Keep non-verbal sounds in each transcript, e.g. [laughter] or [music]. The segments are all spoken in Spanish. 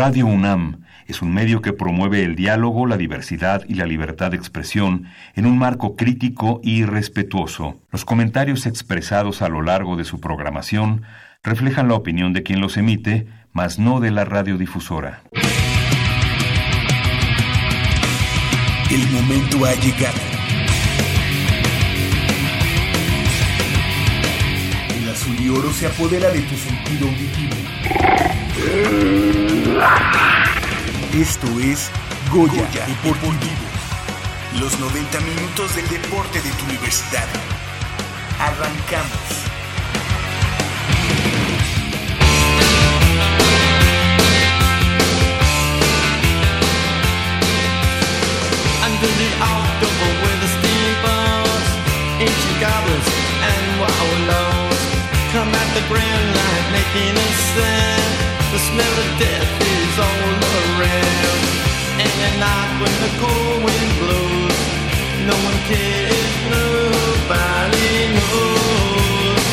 Radio UNAM es un medio que promueve el diálogo, la diversidad y la libertad de expresión en un marco crítico y respetuoso. Los comentarios expresados a lo largo de su programación reflejan la opinión de quien los emite, mas no de la radiodifusora. El momento ha llegado. El azul y oro se apodera de tu sentido auditivo. Esto es Goya, Goya Deportivo. Los 90 minutos del deporte de tu universidad. Arrancamos. Under the October with the steamboats, ancient goblins and wallows come at the grand light making a sound. The smell of death is all around. And at night when the cold wind blows, no one cares, nobody knows.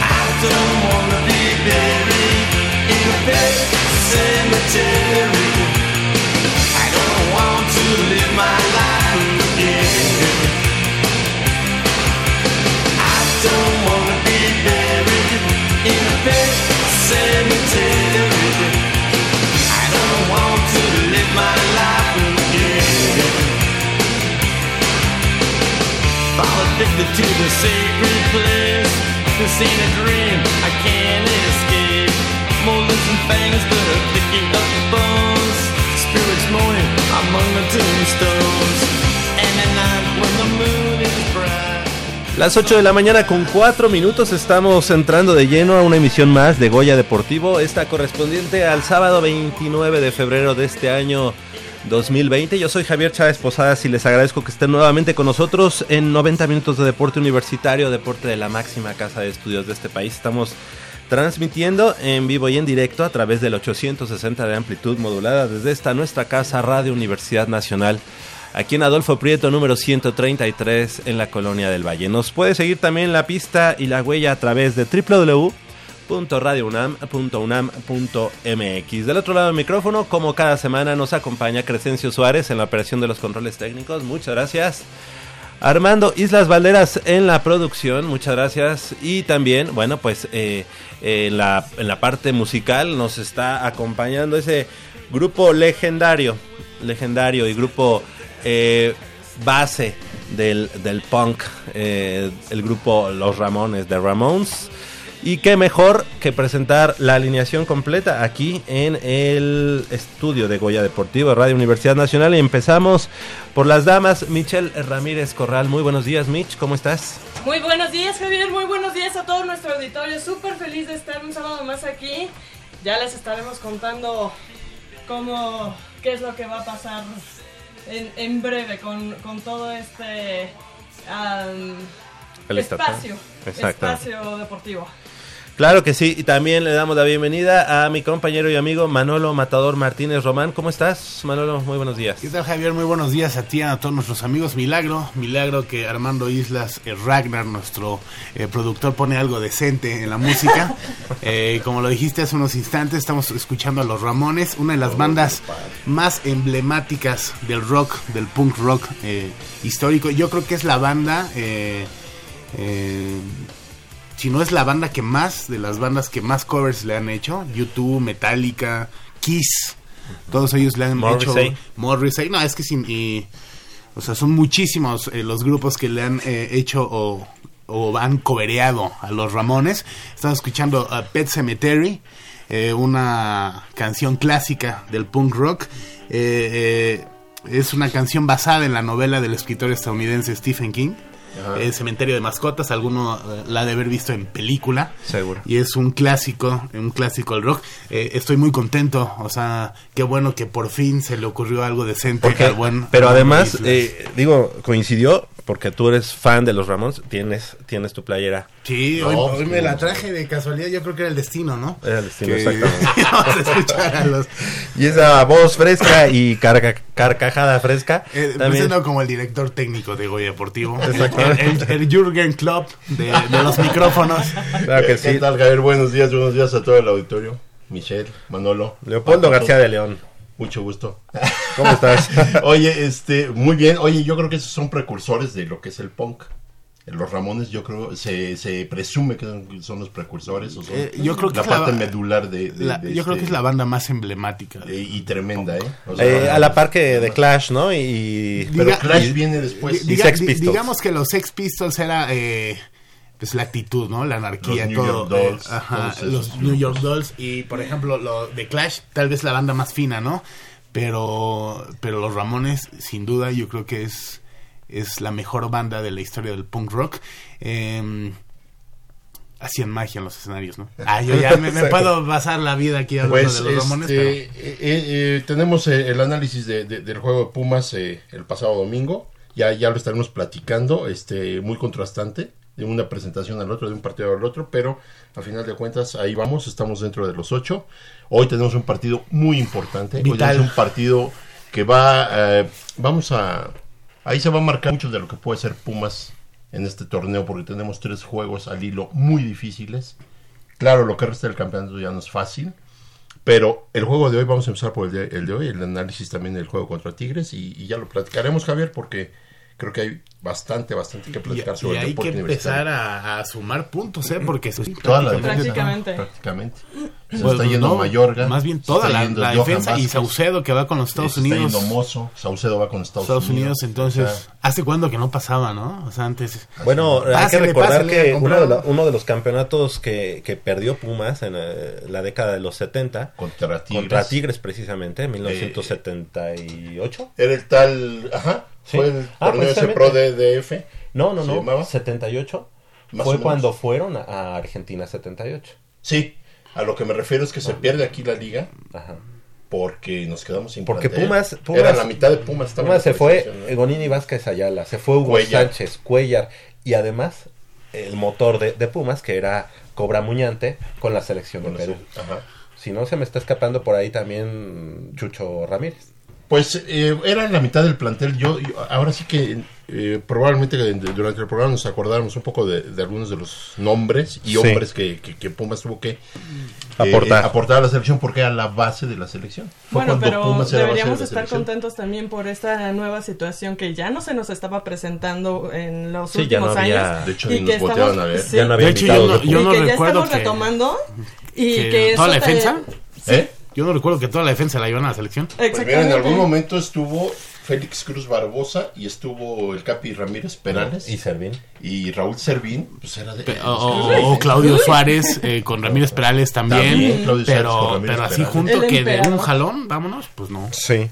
I don't wanna be buried in a pet cemetery. Las 8 de la mañana con 4 minutos estamos entrando de lleno a una emisión más de Goya Deportivo, esta correspondiente al sábado 29 de febrero de este año 2020. Yo soy Javier Chávez Posadas y les agradezco que estén nuevamente con nosotros en 90 minutos de deporte universitario, deporte de la máxima casa de estudios de este país. Estamos transmitiendo en vivo y en directo a través del 860 de amplitud modulada desde esta nuestra casa Radio Universidad Nacional aquí en Adolfo Prieto número 133 en la Colonia del Valle. Nos puede seguir también la pista y la huella a través de www.radiounam.unam.mx. Del otro lado del micrófono, como cada semana, nos acompaña Crescencio Suárez en la operación de los controles técnicos. Muchas gracias. Armando Islas Valderas en la producción, muchas gracias. Y también, bueno, pues eh, en, la, en la parte musical nos está acompañando ese grupo legendario, legendario y grupo eh, base del, del punk, eh, el grupo Los Ramones de Ramones. Y qué mejor que presentar la alineación completa aquí en el estudio de Goya Deportivo, Radio Universidad Nacional. Y empezamos por las damas. Michelle Ramírez Corral, muy buenos días, Mitch, ¿cómo estás? Muy buenos días, Javier. Muy buenos días a todo nuestro auditorio. Súper feliz de estar un sábado más aquí. Ya les estaremos contando cómo, qué es lo que va a pasar en, en breve con, con todo este um, espacio, espacio deportivo. Claro que sí, y también le damos la bienvenida a mi compañero y amigo Manolo Matador Martínez Román. ¿Cómo estás, Manolo? Muy buenos días. ¿Qué tal Javier? Muy buenos días a ti y a todos nuestros amigos. Milagro, milagro que Armando Islas eh, Ragnar, nuestro eh, productor, pone algo decente en la música. [laughs] Eh, como lo dijiste hace unos instantes, estamos escuchando a los Ramones, una de las bandas más emblemáticas del rock, del punk rock histórico. Yo creo que es la banda... eh, si no es la banda que más, de las bandas que más covers le han hecho, YouTube, Metallica, Kiss, todos ellos le han Morrissey. hecho Morrissey, no, es que sin, y, o sea, son muchísimos eh, los grupos que le han eh, hecho o, o han cobereado a los Ramones. Estamos escuchando a Pet Cemetery, eh, una canción clásica del punk rock. Eh, es una canción basada en la novela del escritor estadounidense Stephen King. Eh, Cementerio de Mascotas, alguno eh, la ha de haber visto en película. Seguro. Y es un clásico, un clásico del rock. Eh, estoy muy contento, o sea, qué bueno que por fin se le ocurrió algo decente Porque- al buen pero además, eh, digo, coincidió porque tú eres fan de los Ramones, tienes, tienes tu playera. Sí, hoy, hoy me la traje de casualidad, yo creo que era el destino, ¿no? Era el destino, Que- exactamente. [laughs] Vamos a escuchar a los... Y esa voz fresca y carca- carcajada fresca. Eh, también. pensando como el director técnico de Goya Deportivo. El, el, el Jürgen Klopp de, de los micrófonos. Claro que ¿Qué sí. tal, Javier? Buenos días, buenos días a todo el auditorio. Michelle, Manolo. Leopoldo Paco, García de León. Mucho gusto. [laughs] ¿Cómo estás? [laughs] Oye, este, muy bien. Oye, yo creo que esos son precursores de lo que es el punk. Los Ramones, yo creo, se, se presume que son, son los precursores o son Eh, yo creo que la es la parte medular de, de- La- de yo creo que este- es la banda más emblemática. eh, y tremenda, ¿eh? O sea, Eh, a la par que de Clash, ¿no? Y... Pero Clash viene después. Y Sex Pistols. digamos que los Sex Pistols era eh, pues la actitud, ¿no? La anarquía, Los New todo. York Dolls, eh, ajá, todos esos los New York. Dolls y por ejemplo lo de Clash, tal vez la banda más fina, ¿no? Pero pero los Ramones sin duda yo creo que es es la mejor banda de la historia del punk rock. Eh, hacían magia en los escenarios, ¿no? [laughs] Ah, yo ya me, me puedo pasar la vida aquí hablando Pues de los Ramones, este, pero eh, eh, eh, tenemos eh, el análisis de- de- del juego de Pumas el pasado domingo. Ya, ya lo estaremos platicando, este, muy contrastante, de una presentación al otro, de un partido al otro, pero a final de cuentas ahí vamos, estamos dentro de los ocho. Hoy tenemos un partido muy importante, hoy Vital. tenemos un partido que va, eh, vamos a, ahí se va a marcar mucho de lo que puede ser Pumas en este torneo, porque tenemos tres juegos al hilo muy difíciles. Claro, lo que resta del campeonato ya no es fácil. Pero el juego de hoy, vamos a empezar por el de, el de hoy, el análisis también del juego contra Tigres, y, y ya lo platicaremos, Javier, porque creo que hay bastante, bastante que y, platicar y sobre el hay que deporte empezar a, a sumar puntos, ¿eh? Porque sí, Toda la Prácticamente. defensa, prácticamente. Se Pues, está yendo no, Mayorga. Más bien se toda la, la defensa y Vázquez, Saucedo que va con los Estados se está Unidos. yendo Mozo, Saucedo va con Estados, Estados Unidos, entonces, O sea, ¿hace cuándo que no pasaba, no? O sea, antes. Bueno, hay que recordar pásele a que uno de, la- uno de los campeonatos que, que perdió Pumas en eh, la década de los 70 contra Tigres. contra Tigres precisamente, en 1978. Era el tal, ajá, Sí. fue el Ah, torneo ese pro de DF. No, no, ¿Se no, llamaba? 78 Más fue cuando fueron a, a Argentina 78. Sí, a lo que me refiero es que se pierde aquí la liga Ajá. porque nos quedamos sin Porque plantel. Pumas- Pumas- Era la mitad de Pumas. se fue. Gonini Vázquez Ayala, se fue Hugo Cuellar. Sánchez, Cuellar y además el motor de, de Pumas que era Cobra Muñante con la selección de Perú. sí, ajá. Si no se me está escapando por ahí también Chucho Ramírez. Pues eh, era la mitad del plantel. Yo, yo- ahora sí que eh, probablemente que de- durante el programa nos acordáramos un poco de, de algunos de los nombres y Sí. hombres que, que, que Pumas tuvo que eh, Aportar. eh, aportar a la selección porque era la base de la selección. Fue Bueno, cuando pero Pumas era base de deberíamos la estar selección. contentos también por esta nueva situación que ya no se nos estaba presentando en los Sí, ya no últimos había- años. De hecho, y ni que nos estamos- a ver. sí, Ya no había De hecho, yo no- de yo y no que ya recuerdo estamos que- retomando y que que toda la te- defensa. ¿Eh? Yo no recuerdo que toda la defensa la iban a la selección. Pues mira, en algún momento estuvo Félix Cruz Barbosa y estuvo el Capi Ramírez Perales Y Servín. y Raúl Servín, pues era de... Pe- O, o- o Claudio Suárez eh, con Ramírez Perales también. También, Claudio Suárez con pero Ramírez pero así Perales. junto El que de un jalón, vámonos, pues no. Sí.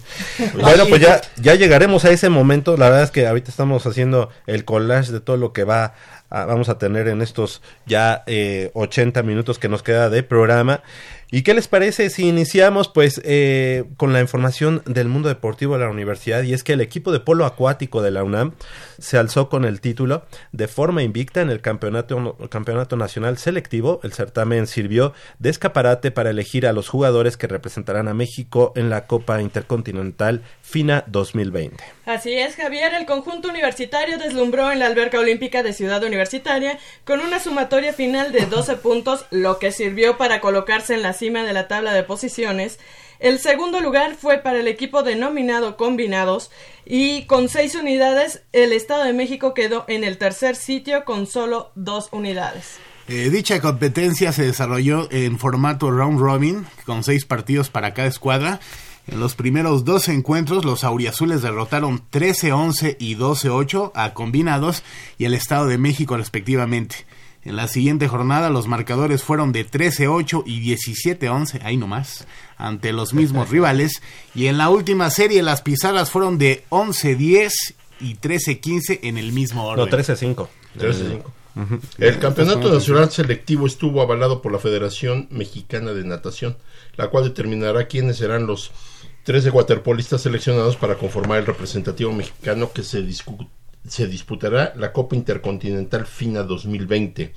Bueno, pues ya, ya llegaremos a ese momento. La verdad es que ahorita estamos haciendo el collage de todo lo que va a- vamos a tener en estos ya eh, 80 minutos que nos queda de programa. ¿Y qué les parece si iniciamos pues eh, con la información del mundo deportivo de la universidad? Y es que el equipo de polo acuático de la UNAM se alzó con el título de forma invicta en el campeonato, campeonato nacional selectivo. El certamen sirvió de escaparate para elegir a los jugadores que representarán a México en la Copa Intercontinental FINA 2020. Así es, Javier. El conjunto universitario deslumbró en la alberca olímpica de Ciudad Universitaria con una sumatoria final de 12 puntos, lo que sirvió para colocarse en la de la tabla de posiciones. El segundo lugar fue para el equipo denominado Combinados y con seis unidades el Estado de México quedó en el tercer sitio con solo dos unidades. Eh, dicha competencia se desarrolló en formato round robin, con seis partidos para cada escuadra. En los primeros dos encuentros, los auriazules derrotaron 13-11 y 12-8 a combinados y el Estado de México respectivamente. En la siguiente jornada, los marcadores fueron de 13-8 y 17-11, ahí nomás, ante los mismos [laughs] rivales. Y en la última serie, las pizarras fueron de 11-10 y 13-15 en el mismo orden. No, 13-5. 13-5. El campeonato nacional selectivo estuvo avalado por la Federación Mexicana de Natación, la cual determinará quiénes serán los 13 waterpolistas seleccionados para conformar el representativo mexicano que se, discu- se disputará la Copa Intercontinental FINA 2020.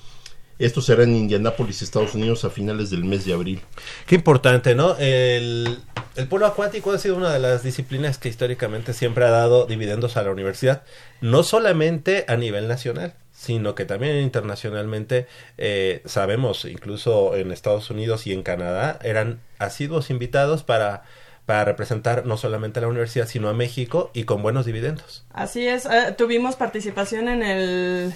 Esto será en Indianápolis, Estados Unidos, a finales del mes de abril. Qué importante, ¿no? El, el polo acuático ha sido una de las disciplinas que históricamente siempre ha dado dividendos a la universidad, no solamente a nivel nacional, sino que también internacionalmente eh, sabemos, incluso en Estados Unidos y en Canadá, eran asiduos invitados para para representar no solamente a la universidad, sino a México y con buenos dividendos. Así es, eh, tuvimos participación en el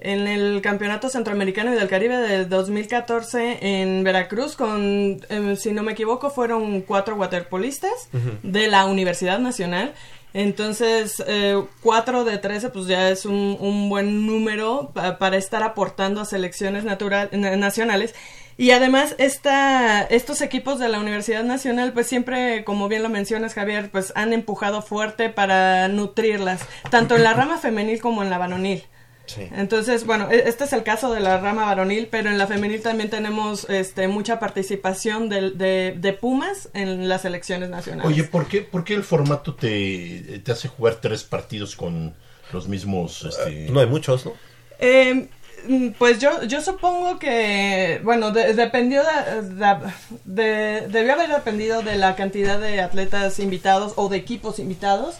en el Campeonato Centroamericano y del Caribe de 2014 en Veracruz con, eh, si no me equivoco, fueron cuatro waterpolistas de la Universidad Nacional. Entonces, eh, cuatro de 13 pues ya es un, un buen número pa- para estar aportando a selecciones natural, nacionales. Y además, esta, estos equipos de la Universidad Nacional, pues siempre, como bien lo mencionas, Javier, pues han empujado fuerte para nutrirlas, tanto en la rama femenil como en la varonil. Sí. Entonces, bueno, e- este es el caso de la rama varonil, pero en la femenil también tenemos este, mucha participación de, de, de Pumas en las selecciones nacionales. Oye, ¿por qué, por qué el formato te, te hace jugar tres partidos con los mismos... Este... No hay muchos, ¿no? Eh, pues yo, yo supongo que, bueno, de- dependió de, de- de- debió haber dependido de la cantidad de atletas invitados o de equipos invitados.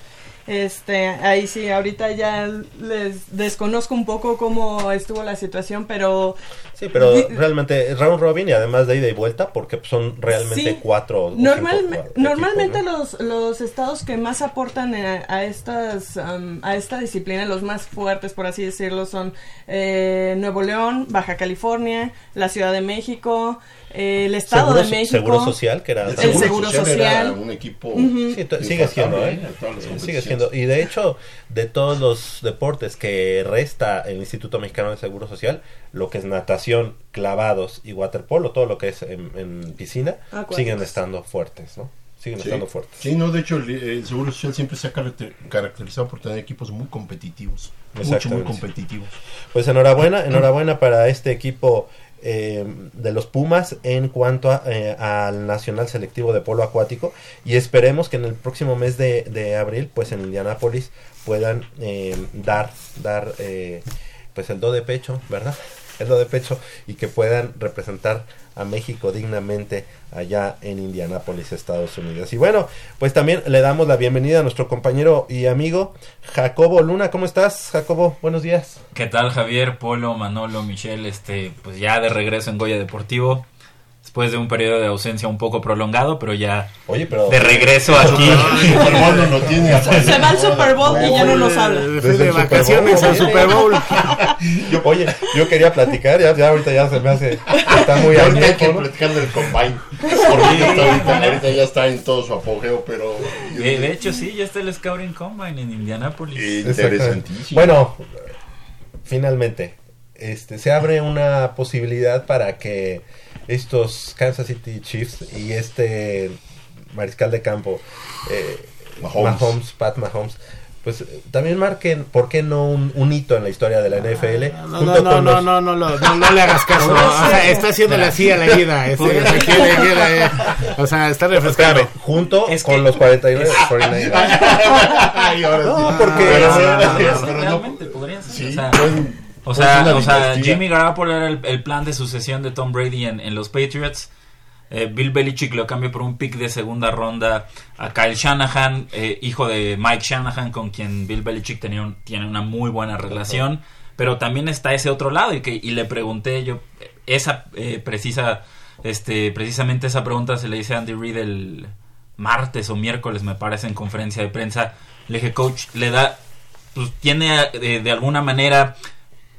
Este, ahí sí, ahorita ya les desconozco un poco cómo estuvo la situación, pero Sí, pero realmente round robin y además de ida y vuelta, porque son realmente Sí. cuatro. o Normal- equipos, normalmente ¿no? los, los estados que más aportan a, a estas um, a esta disciplina, los más fuertes por así decirlo, son eh, Nuevo León, Baja California, la Ciudad de México, eh, el Estado Seguro, de México. Seguro Social, que era... El Seguro era Social. un equipo... Sí, to- sigue siendo, ¿eh? Sigue competiciones. Y de hecho, de todos los deportes que resta el Instituto Mexicano de Seguro Social, lo que es natación, clavados y waterpolo, todo lo que es en, en piscina, Acuáticos. siguen estando fuertes, ¿no? Siguen Sí. estando fuertes. Sí, no, de hecho el, el Seguro Social siempre se ha caracter- caracterizado por tener equipos muy competitivos. Mucho, muy competitivos. Pues enhorabuena, enhorabuena para este equipo eh, de los Pumas en cuanto a, eh, al Nacional Selectivo de Polo Acuático y esperemos que en el próximo mes de, abril, pues en Indianápolis puedan eh, dar, dar eh, pues el do de pecho, ¿verdad? El do de pecho y que puedan representar a México dignamente allá en Indianápolis, Estados Unidos. Y bueno, pues también le damos la bienvenida a nuestro compañero y amigo Jacobo Luna. ¿Cómo estás, Jacobo? Buenos días. ¿Qué tal Javier, Polo, Manolo, Michelle? Este, pues ya de regreso en Goya Deportivo. Después de un periodo de ausencia un poco prolongado, pero ya Oye, pero de regreso aquí. Super Bowl no lo tiene Se va al Super Bowl y ya no nos habla. Desde de vacaciones al Super Bowl. [laughs] yo, oye, yo quería platicar, ya, ya ahorita ya se me hace, está muy Ya ahorita hay que platicar del combine. Porque ahorita, ahorita ya está en todo su apogeo, pero. De, de hecho, sí, ya está el Scouting Combine en Indianapolis. Interesantísimo. Bueno, finalmente, este, se abre una posibilidad para que estos Kansas City Chiefs y este mariscal de campo, eh, Mahomes. Mahomes. Pat Mahomes, pues eh, también marquen, ¿por qué no un, un hito en la historia de la NFL? No, junto no, no, no, los- no, no, lo- no, no le hagas caso. [laughs] O sea, está haciéndole así a la vida. [laughs] Este, o, [laughs] sea, quiere- quiere, eh, o sea, está refrescando. Espérame, junto Es con que- los 49 49ers. Ay, ahora No, porque- Pero Ah, pero no- realmente podrían ser. Sí, o sea, pueden- O sea, o sea. Jimmy Garoppolo era el, el plan de sucesión de Tom Brady en, en los Patriots. Eh, Bill Belichick lo cambió por un pick de segunda ronda a Kyle Shanahan, eh, hijo de Mike Shanahan, con quien Bill Belichick tenía un- tiene una muy buena relación. Pero también está ese otro lado y que y le pregunté yo esa eh, precisa este precisamente esa pregunta se le hice a Andy Reid el martes o miércoles me parece en conferencia de prensa. Le dije, coach, le da pues tiene eh, de alguna manera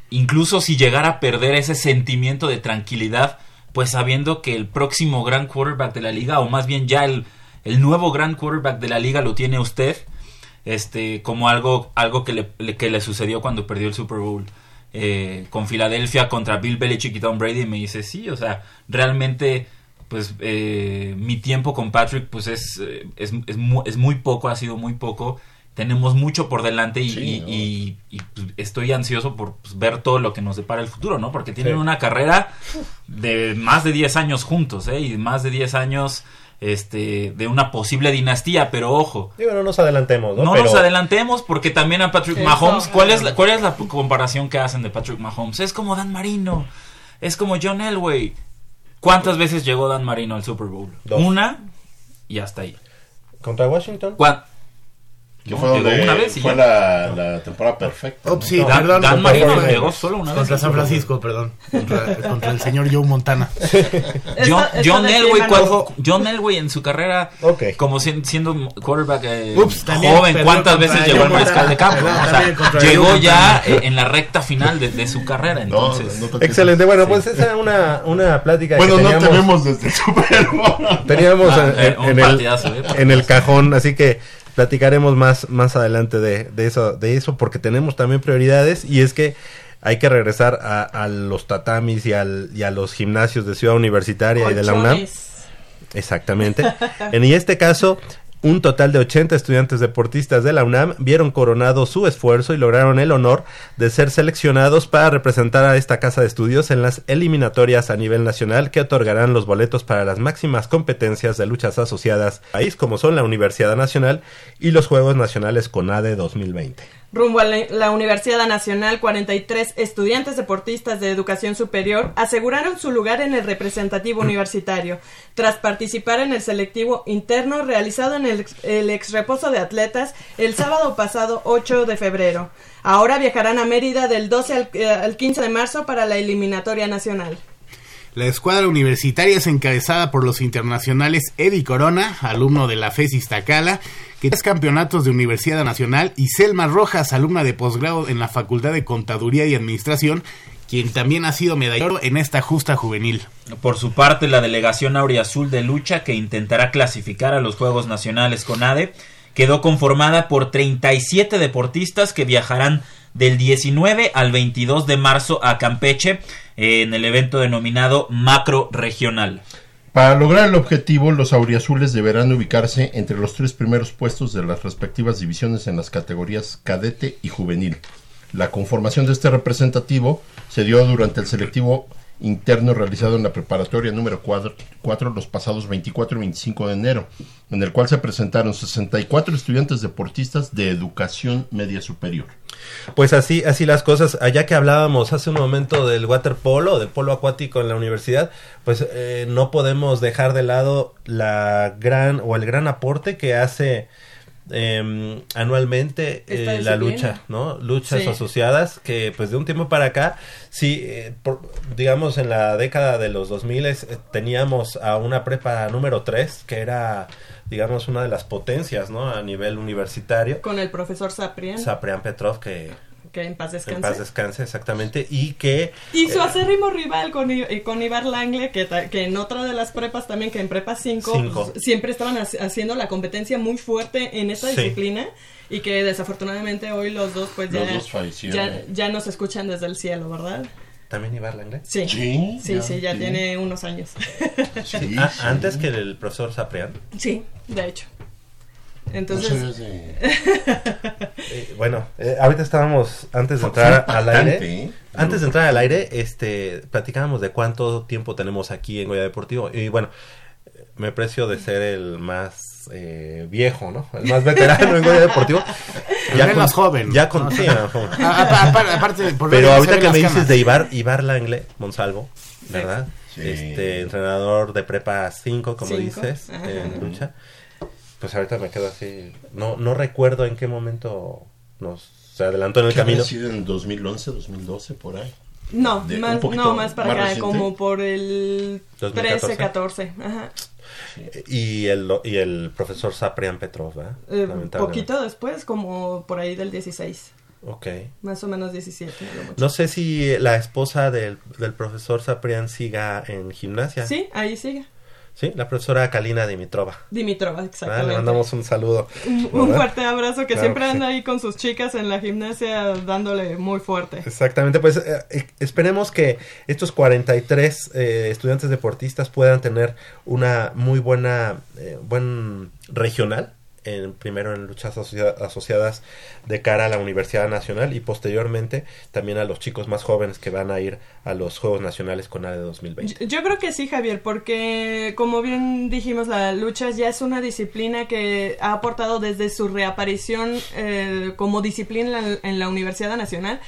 incluso si llegara a perder ese sentimiento de tranquilidad, pues sabiendo que el próximo gran quarterback de la liga, o más bien ya el, el nuevo gran quarterback de la liga lo tiene usted, este, como algo, algo que, le, que le sucedió cuando perdió el Super Bowl eh, con Filadelfia contra Bill Belichick y Tom Brady, me dice, sí, o sea, realmente pues eh, mi tiempo con Patrick pues es, eh, es, es, es muy poco, ha sido muy poco. Tenemos mucho por delante y, Sí, y- ¿no? y- y, pues, estoy ansioso por pues, ver todo lo que nos depara el futuro, ¿no? Porque tienen Sí. una carrera de más de 10 años juntos, ¿eh? Y más de 10 años este, de una posible dinastía, pero ojo, Digo, no nos adelantemos, ¿no? no Pero- nos adelantemos porque también a Patrick Mahomes, ¿cuál es, la, ¿cuál es la comparación que hacen de Patrick Mahomes? Es como Dan Marino, es como John Elway. ¿Cuántas veces llegó Dan Marino al Super Bowl? Dos. Una y hasta ahí. Contra Washington. ¿Cuán- Que No, fue donde una vez y fue la, la temporada perfecta. Ups, sí, Dan- perdón. Dan contra- Marino llegó solo una vez. Contra San Francisco, perdón. Contra, [laughs] contra el señor Joe Montana. [laughs] John, John Elway, Steve ¿cuál- Manu- John Elway en su carrera como si- siendo quarterback eh, Ups, también joven, ¿cuántas veces llegó al mariscal de campo? No? O sea, llegó ya eh, en la recta final de, de su carrera, No, entonces. no te Excelente, bueno, Sí. pues esa era una, una plática Bueno, que no teníamos, te vemos desde el Super Bowl. teníamos Ah, en, el, eh. en el cajón, así que platicaremos más, más adelante de, de eso, de eso, porque tenemos también prioridades y es que hay que regresar a, a los tatamis y, al, y a los gimnasios de Ciudad Universitaria y de la UNAM. Exactamente. [laughs] En este caso, un total de 80 estudiantes deportistas de la UNAM vieron coronado su esfuerzo y lograron el honor de ser seleccionados para representar a esta casa de estudios en las eliminatorias a nivel nacional que otorgarán los boletos para las máximas competencias de luchas asociadas al país como son la Universidad Nacional y los Juegos Nacionales CONADE 2020. Rumbo a la, Universidad Nacional, 43 estudiantes deportistas de educación superior aseguraron su lugar en el representativo universitario, tras participar en el selectivo interno realizado en el, el ex reposo de atletas el sábado pasado 8 de febrero. Ahora viajarán a Mérida del 12 al, eh, al 15 de marzo para la eliminatoria nacional. La escuadra universitaria es encabezada por los internacionales Eddie Corona, alumno de la FES Iztacala, que es campeonatos de Universidad Nacional, y Selma Rojas, alumna de posgrado en la Facultad de Contaduría y Administración, quien también ha sido medallero en esta justa juvenil. Por su parte, la delegación Auriazul de lucha que intentará clasificar a los Juegos Nacionales con ADE quedó conformada por 37 deportistas que viajarán del 19 al 22 de marzo a Campeche eh, en el evento denominado Macro Regional. Para lograr el objetivo, los auriazules deberán ubicarse entre los tres primeros puestos de las respectivas divisiones en las categorías cadete y juvenil. La conformación de este representativo se dio durante el selectivo interno realizado en la preparatoria número 4 los pasados 24 y 25 de enero, en el cual se presentaron 64 estudiantes deportistas de educación media superior. Pues así, así las cosas. Allá que hablábamos hace un momento del waterpolo, del polo acuático en la universidad, pues eh, no podemos dejar de lado la gran o el gran aporte que hace eh, anualmente eh, la lucha, ¿no? Luchas Sí. asociadas que pues de un tiempo para acá, sí, eh, por- digamos en la década de los 2000 eh, teníamos a una prepa número 3 que era digamos una de las potencias, ¿no? A nivel universitario. Con el profesor Saprian, Saprian Petrov que que en paz en descanse. paz descanse, exactamente. Y que. Y su eh, acérrimo rival con, I- eh, con Ibar Langle, que, que en otra de las prepas también, que en prepa 5, Cinco. siempre estaban haci- haciendo la competencia muy fuerte en esta Sí. disciplina y que desafortunadamente hoy los dos pues ya, Los dos fallecieron. ya, ya nos escuchan desde el cielo, ¿verdad? También Ibar Langle. Sí, Sí, sí, ya, sí, ya sí. tiene unos años. Sí, Ah, sí. Antes que el profesor Saprian. sí, de hecho. No Entonces, [laughs] Eh, bueno, eh, ahorita estábamos, antes de entrar al aire, ¿eh? antes de entrar al aire, este, platicábamos de cuánto tiempo tenemos aquí en Goya Deportivo. Y bueno, me precio de ser el más eh, viejo, ¿no? El más veterano en Goya Deportivo. [laughs] El joven. Ya con, No, sí, o sea, más joven. a- a- apar- aparte, por Pero ahorita que me dices de Ibar, Ibar Langle, Monsalvo, ¿verdad? Sí. Este, entrenador de prepa 5, como Cinco, dices, ajá. en lucha. Pues ahorita me quedo así. No, no recuerdo en qué momento nos se adelantó en el ¿Qué camino. sido en 2011, 2012, por ahí? no, de- más, no, más para más acá, reciente. como por el 2014. 13, 14. Ajá. Y el, y el profesor Saprian Petrov, ¿verdad? Eh, poquito después, como por ahí del 16, Ok. más o menos 17. a lo mucho. No sé si la esposa del, del profesor Saprian siga en gimnasia. Sí, ahí sigue. Sí, la profesora Kalina Dimitrova. Dimitrova, Ah, exactamente. Le mandamos un saludo. un, fuerte abrazo que Claro siempre sí. anda ahí con sus chicas en la gimnasia dándole muy fuerte. Exactamente, pues eh, eh, esperemos que estos 43 eh, estudiantes deportistas puedan tener una muy buena, eh, buen regional, en, primero en luchas asocia- asociadas de cara a la Universidad Nacional y posteriormente también a los chicos más jóvenes que van a ir a los Juegos Nacionales con ADE 2020. Yo, creo que sí, Javier, porque como bien dijimos, la lucha ya es una disciplina que ha aportado desde su reaparición eh, como disciplina en la, en la Universidad Nacional.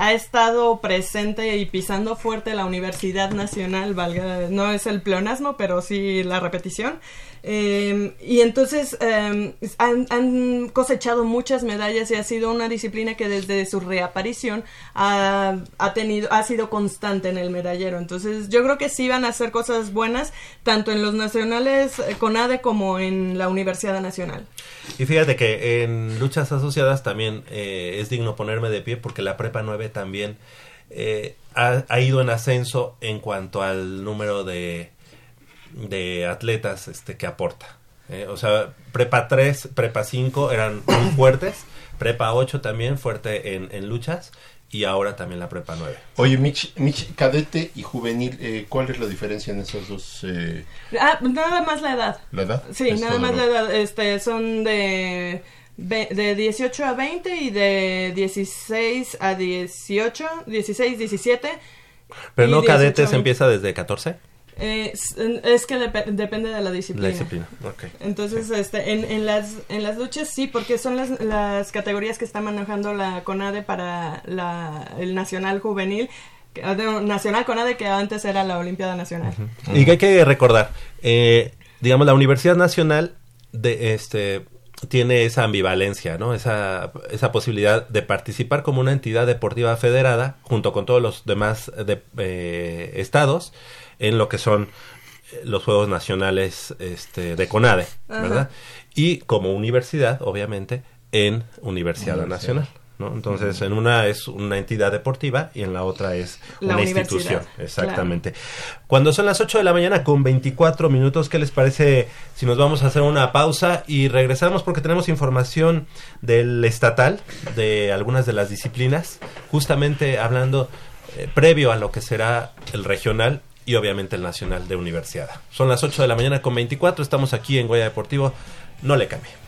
ha estado presente y pisando fuerte la Universidad Nacional, valga, no es el pleonasmo, pero sí la repetición. Eh, y entonces han, han cosechado muchas medallas y ha sido una disciplina que desde su reaparición ha, ha tenido, ha sido constante en el medallero. Entonces yo creo que sí van a hacer cosas buenas, tanto en los nacionales eh, con ADE como en la Universidad Nacional. Y fíjate que en luchas asociadas también eh, es digno ponerme de pie porque la Prepa 9 también eh, ha, ha ido en ascenso en cuanto al número de, de atletas este, que aporta. Eh, o sea, Prepa 3, Prepa 5 eran muy [coughs] fuertes, Prepa 8 también fuerte en, en luchas y ahora también la Prepa 9. Oye, Mitch, Mitch, cadete y juvenil, eh, ¿cuál es la diferencia en esas dos? eh, Ah, nada más la edad. ¿La edad? Sí, Es nada más lo- la edad. Este, son de, de 18 a 20 y de 16 a 18, 16, 17. Pero no 18 a cadetes 20. empieza desde 14, Eh, es, que dep- depende de la disciplina. la disciplina. Ok. Entonces, este, en, en las en las luchas sí, porque son las, las categorías que está manejando la CONADE para la, el Nacional Juvenil, que- ah, Nacional CONADE que antes era la Olimpiada Nacional. Y que hay que recordar, eh, digamos, la Universidad Nacional de este tiene esa ambivalencia, ¿no? Esa, esa posibilidad de participar como una entidad deportiva federada junto con todos los demás de- eh, estados en lo que son eh, los Juegos Nacionales este, de CONADE, Ajá. ¿verdad? Y como universidad, obviamente, en Universidad Universidad. Nacional. ¿no? Entonces, en una es una entidad deportiva y en la otra es La una institución. claro. Exactamente. Cuando son las 8 de la mañana con 24 minutos, ¿qué les parece si nos vamos a hacer una pausa y regresamos porque tenemos información del estatal, de algunas de las disciplinas, justamente hablando eh, previo a lo que será el regional y obviamente el nacional de universidad. Son las 8 de la mañana con 24, estamos aquí en Goya Deportivo, no le cambie.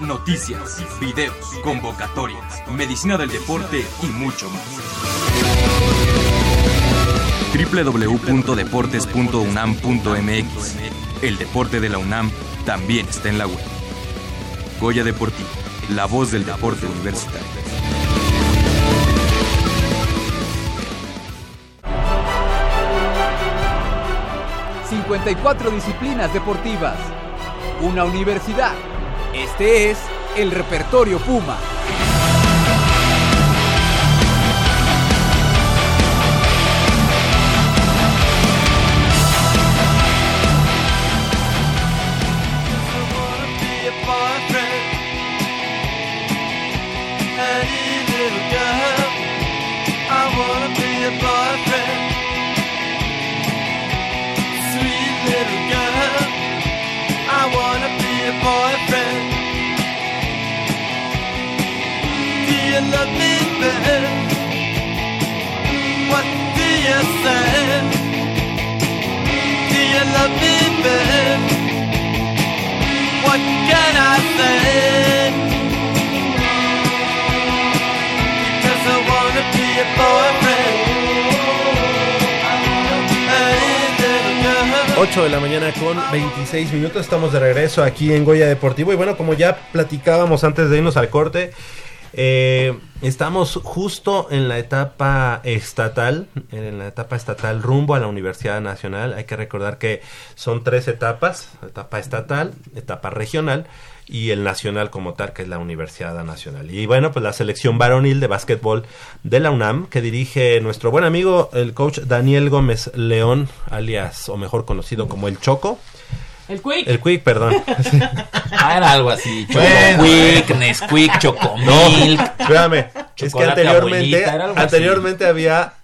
Noticias, videos, convocatorias, medicina del deporte y mucho más. www.deportes.unam.mx El deporte de la UNAM también está en la web. Goya Deportivo, la voz del deporte universitario. ...54 disciplinas deportivas... ...una universidad... ...este es el repertorio Puma... love me then? What do you say? Do you love me then? What can I say? Because I wanna be a boyfriend. Hey, little girl. 8 de la mañana con 26 minutos. Estamos de regreso aquí en Goya Deportivo. Y bueno, como ya platicábamos antes de irnos al corte, Eh, estamos justo en la etapa estatal, en la etapa estatal rumbo a la Universidad Nacional. Hay que recordar que son tres etapas, etapa estatal, etapa regional y el nacional como tal, que es la Universidad Nacional. Y bueno, pues la selección varonil de básquetbol de la UNAM, que dirige nuestro buen amigo, el coach Daniel Gómez León, alias o mejor conocido como el Choco. El Quick. El Quick, perdón. [laughs] Ah, era algo así. Choco Bueno, Quick, Nesquik, Chocomilk. No, espérame. Es que anteriormente, abuelita, era así. anteriormente había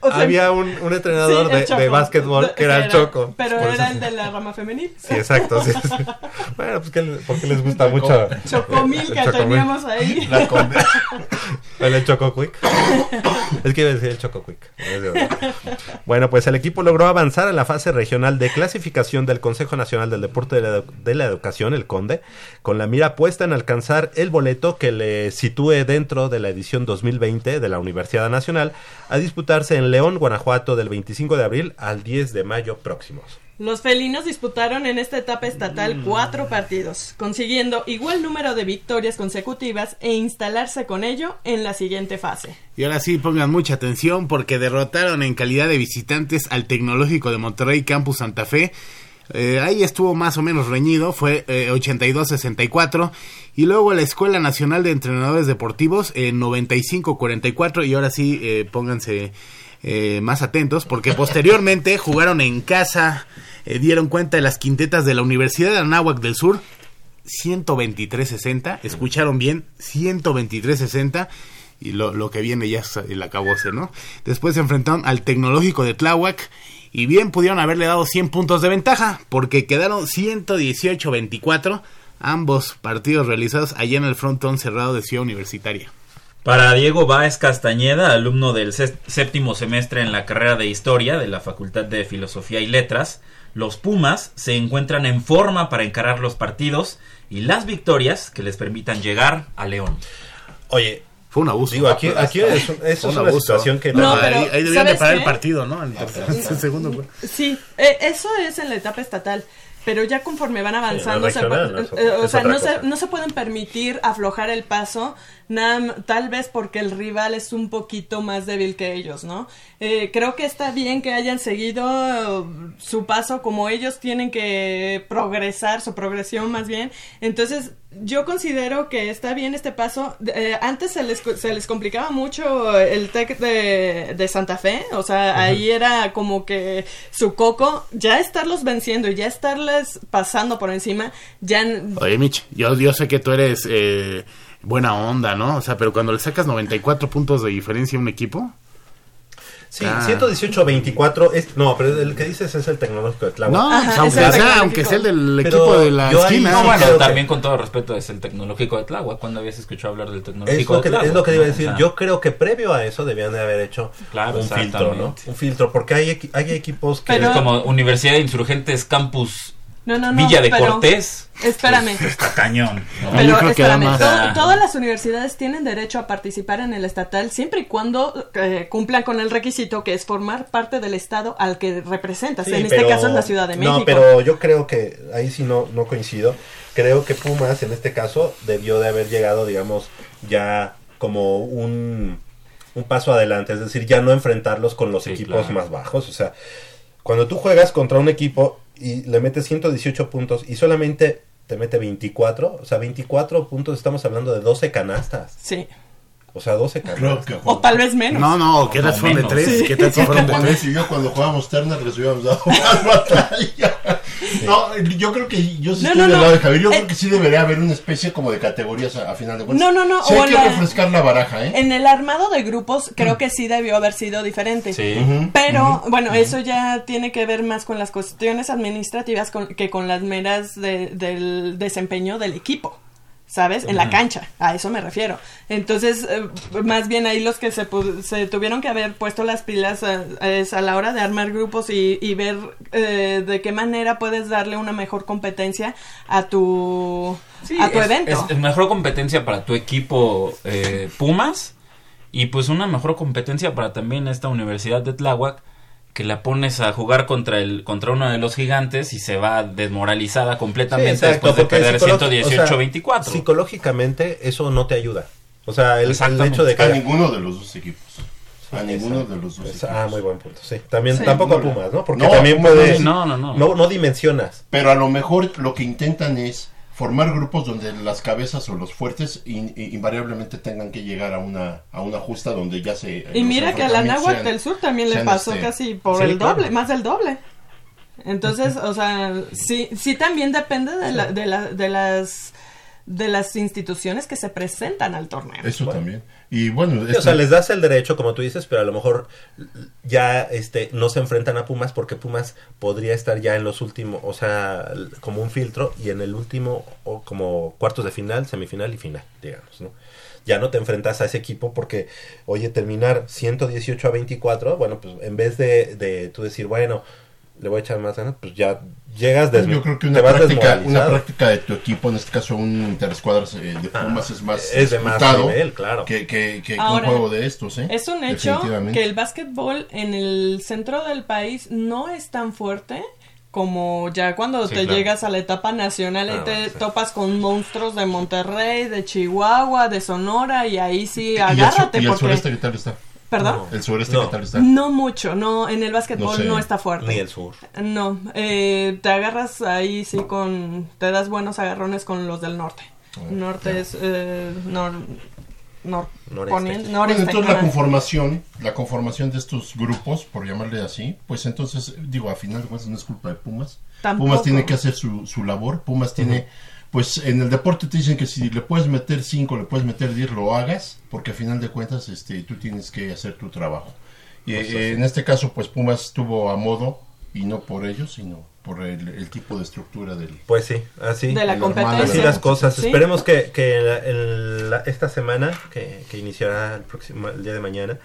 O sea, había un, un entrenador sí, de, de básquetbol que era el Choco. Pero era eso- el de la rama femenil. Sí, exacto. sí, sí. [laughs] Bueno, pues que porque les gusta mucho. Chocomil que Chocomil. teníamos ahí. La conde- [laughs] El, Choco Quick. Es que iba a decir el Choco Quick. Bueno, pues el equipo logró avanzar a la fase regional de clasificación del Consejo Nacional del Deporte de la, de la Educación, el CONDE, con la mira puesta en alcanzar el boleto que le sitúe dentro de la edición 2020 de la Universidad Nacional a disputarse en León, Guanajuato, del 25 de abril al 10 de mayo próximos. Los felinos disputaron en esta etapa estatal cuatro partidos, consiguiendo igual número de victorias consecutivas e instalarse con ello en la siguiente fase. Y ahora sí, pongan mucha atención porque derrotaron en calidad de visitantes al Tecnológico de Monterrey Campus Santa Fe. Eh, ahí estuvo más o menos reñido, fue eh, 82-64. Y luego la Escuela Nacional de Entrenadores Deportivos en 95-44. Y ahora sí, eh, pónganse eh, más atentos porque posteriormente [laughs] jugaron en casa, eh, dieron cuenta de las quintetas de la Universidad de Anáhuac del Sur. 123-60, escucharon bien, 123-60 y lo, lo que viene ya es el acabose, ¿no? Después se enfrentaron al Tecnológico de Tláhuac y bien pudieron haberle dado 100 puntos de ventaja porque quedaron 118-24 ambos partidos realizados allá en el frontón cerrado de Ciudad Universitaria. Para Diego Báez Castañeda, alumno del sé- séptimo semestre en la carrera de Historia de la Facultad de Filosofía y Letras, los Pumas se encuentran en forma para encarar los partidos y las victorias que les permitan llegar a León. Oye, Fue un abuso. digo, aquí, aquí es, un- una abuso. situación que... No, ahí, pero, ahí deberían de ¿sabes parar qué? el partido, ¿no? El, el [laughs] segundo gol. Sí, eh, eso es en la etapa estatal. Pero ya conforme van avanzando, Sí, se no es eh, otra- o sea, no se, no se pueden permitir aflojar el paso, nada, tal vez porque el rival es un poquito más débil que ellos, ¿no? Eh, creo que está bien que hayan seguido eh, su paso como ellos tienen que progresar, su progresión más bien. Entonces, yo considero que está bien este paso. Eh, antes se les, se les complicaba mucho el TEC de, de Santa Fe, o sea, ahí era como que su coco, ya estarlos venciendo y ya estarles pasando por encima, ya... Oye, Mitch, yo, yo sé que tú eres eh, buena onda, ¿no? O sea, pero cuando le sacas 94 puntos de diferencia a un equipo, Sí, Ah. 118-24, es, no, pero el que dices es el tecnológico de Tláhuac. no, Ajá, aunque, es el sea, tecnológico. aunque sea el del Pero equipo de la esquina. no, No, bueno, que- también con todo respeto es el tecnológico de Tláhuac. ¿Cuándo habías escuchado hablar del Es tecnológico de Tláhuac? es lo que iba a decir. O sea, Yo creo que previo a eso debían de haber hecho Claro, un filtro, ¿no? Un filtro, porque hay, equi- hay equipos que... Pero- es como Universidad de Insurgentes Campus No, no, no. Villa de pero- Cortés. Espérame. Pues, está cañón. ¿no? Yo Pero creo que espérame, más. to- todas las universidades tienen derecho a participar en el estatal siempre y cuando eh, cumplan con el requisito que es formar parte del estado al que representas. Sí, en este pero- caso es la Ciudad de México. No, pero yo creo que ahí sí no, no coincido. Creo que Pumas en este caso debió de haber llegado, digamos, ya como un, un paso adelante. Es decir, ya no enfrentarlos con los Sí, equipos claro. más bajos. O sea, cuando tú juegas contra un equipo y le metes 118 puntos y solamente te mete 24, o sea, 24 puntos, estamos hablando de 12 canastas. Sí. O sea, 12 Creo canastas. que O tal vez menos. No, no, ¿qué tal fueron de menos. tres? Sí. ¿Qué tal fueron de Juan tres? y yo cuando jugábamos Turner les hubiéramos dado [laughs] más batalla. No, yo creo que yo sí No, estoy no, del no. lado de Javier. Yo Eh, creo que sí debería haber una especie como de categorías a, a final de cuentas. No, no, no, Sí o hay que la- refrescar la baraja, ¿eh? En el armado de grupos creo que sí debió haber sido diferente. Sí. Pero bueno, eso ya tiene que ver más con las cuestiones administrativas con- que con las meras de- del desempeño del equipo. ¿Sabes? En la cancha, a eso me refiero. Entonces, eh, más bien ahí los que se, se tuvieron que haber puesto las pilas eh, es a la hora de armar grupos y, y ver eh, de qué manera puedes darle una mejor competencia a tu, Sí, a tu es- evento. Es, mejor competencia para tu equipo eh, Pumas y pues una mejor competencia para también esta Universidad de Tláhuac que la pones a jugar contra el contra uno de los gigantes y se va desmoralizada completamente Sí, exacto, después de perder psicológico- 118-24. o sea, Psicológicamente eso no te ayuda. O sea, el, el hecho de que... A ninguno de los dos equipos. A ninguno exacto. de los dos equipos. Ah, muy buen punto, sí. También Sí, tampoco a Pumas, ¿no? Porque no, también Pumas puede... no, no, no. No, no dimensionas. Pero a lo mejor lo que intentan es formar grupos donde las cabezas o los fuertes in- i- invariablemente tengan que llegar a una a una justa donde ya se Y mira que a la sean- del Sur también le pasó este, casi por el claro. doble, más del doble. Entonces, [laughs] o sea, sí, sí también depende de, la- de, la- de las de las instituciones que se presentan al torneo. Eso también. Y bueno, Sí, este- O sea, les das el derecho, como tú dices, pero a lo mejor ya este no se enfrentan a Pumas porque Pumas podría estar ya en los últimos, o sea, como un filtro y en el último o como cuartos de final, semifinal y final, digamos, ¿no? Ya no te enfrentas a ese equipo porque, oye, terminar 118 a 24, bueno, pues en vez de, de tú decir, bueno, le voy a echar más ganas, pues ya llegas desde yo creo que una práctica, una práctica de tu equipo, en este caso un interescuadras eh, de Pumas, es más es de más nivel, claro. que, que, que Ahora, un juego de estos. ¿eh? Es un hecho que el básquetbol en el centro del país no es tan fuerte como ya cuando Sí, te claro. llegas a la etapa nacional y Ah, te sí. topas con monstruos de Monterrey, de Chihuahua, de Sonora y ahí sí ¿Y el, agárrate y el porque sureste qué tal está? ¿Perdón? El sureste No. qué tal está? No mucho, no, en el básquetbol No no, está fuerte. Ni el sur. No, eh, te agarras ahí sí con, te das buenos agarrones con los del norte. norte es, eh, nor, nor, Noreste. noreste, entonces la conformación, la conformación de estos grupos, por llamarle así, pues entonces, digo, a final de cuentas no es culpa de Pumas. Tampoco. Pumas tiene que hacer su, su labor. Pumas tiene, pues en el deporte te dicen que si le puedes meter 5, le puedes meter 10, lo hagas, porque a final de cuentas este, tú tienes que hacer tu trabajo. Y Pues eh, en este caso, pues Pumas tuvo a modo, y no por ellos, sino por el, el tipo de estructura del... Pues sí, así. De la competencia. Así las cosas. Sí. Esperemos que, que la- el- la- esta semana, que, que iniciará el, próximo, el día de mañana,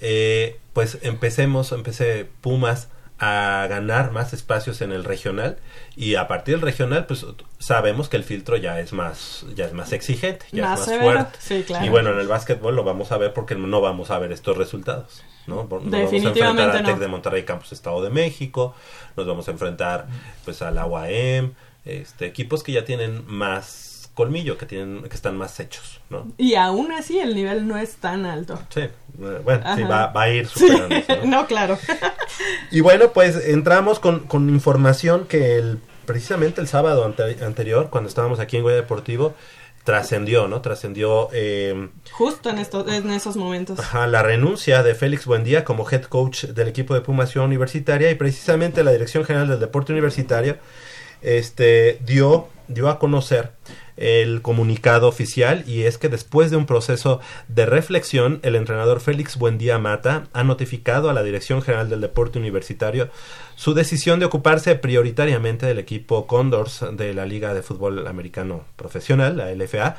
eh, pues empecemos, empecé Pumas a ganar más espacios en el regional y a partir del regional pues sabemos que el filtro ya es más ya es más exigente ya Más es más severo, fuerte sí, claro. y bueno en el básquetbol lo vamos a ver porque no vamos a ver estos resultados no nos vamos a enfrentar a Tec no. de Monterrey Campus Estado de México nos vamos a enfrentar pues a la UAM este equipos que ya tienen más colmillo que tienen que están más hechos no Y aún así el nivel no es tan alto. sí eh, bueno sí va, va a ir Sí, superándose, ¿no? [laughs] no, claro. Y bueno, pues entramos con, con información que el, precisamente el sábado ante- anterior, cuando estábamos aquí en Goya Deportivo, trascendió, ¿no? Trascendió eh, Justo en, estos, en esos momentos. ajá, la renuncia de Félix Buendía como head coach del equipo de Puma Ciudad Universitaria y precisamente la Dirección General del Deporte Universitario este, dio, dio a conocer el comunicado oficial y es que después de un proceso de reflexión, el entrenador Félix Buendía Mata ha notificado a la Dirección General del Deporte Universitario su decisión de ocuparse prioritariamente del equipo Condors de la Liga de Fútbol Americano Profesional, la LFA.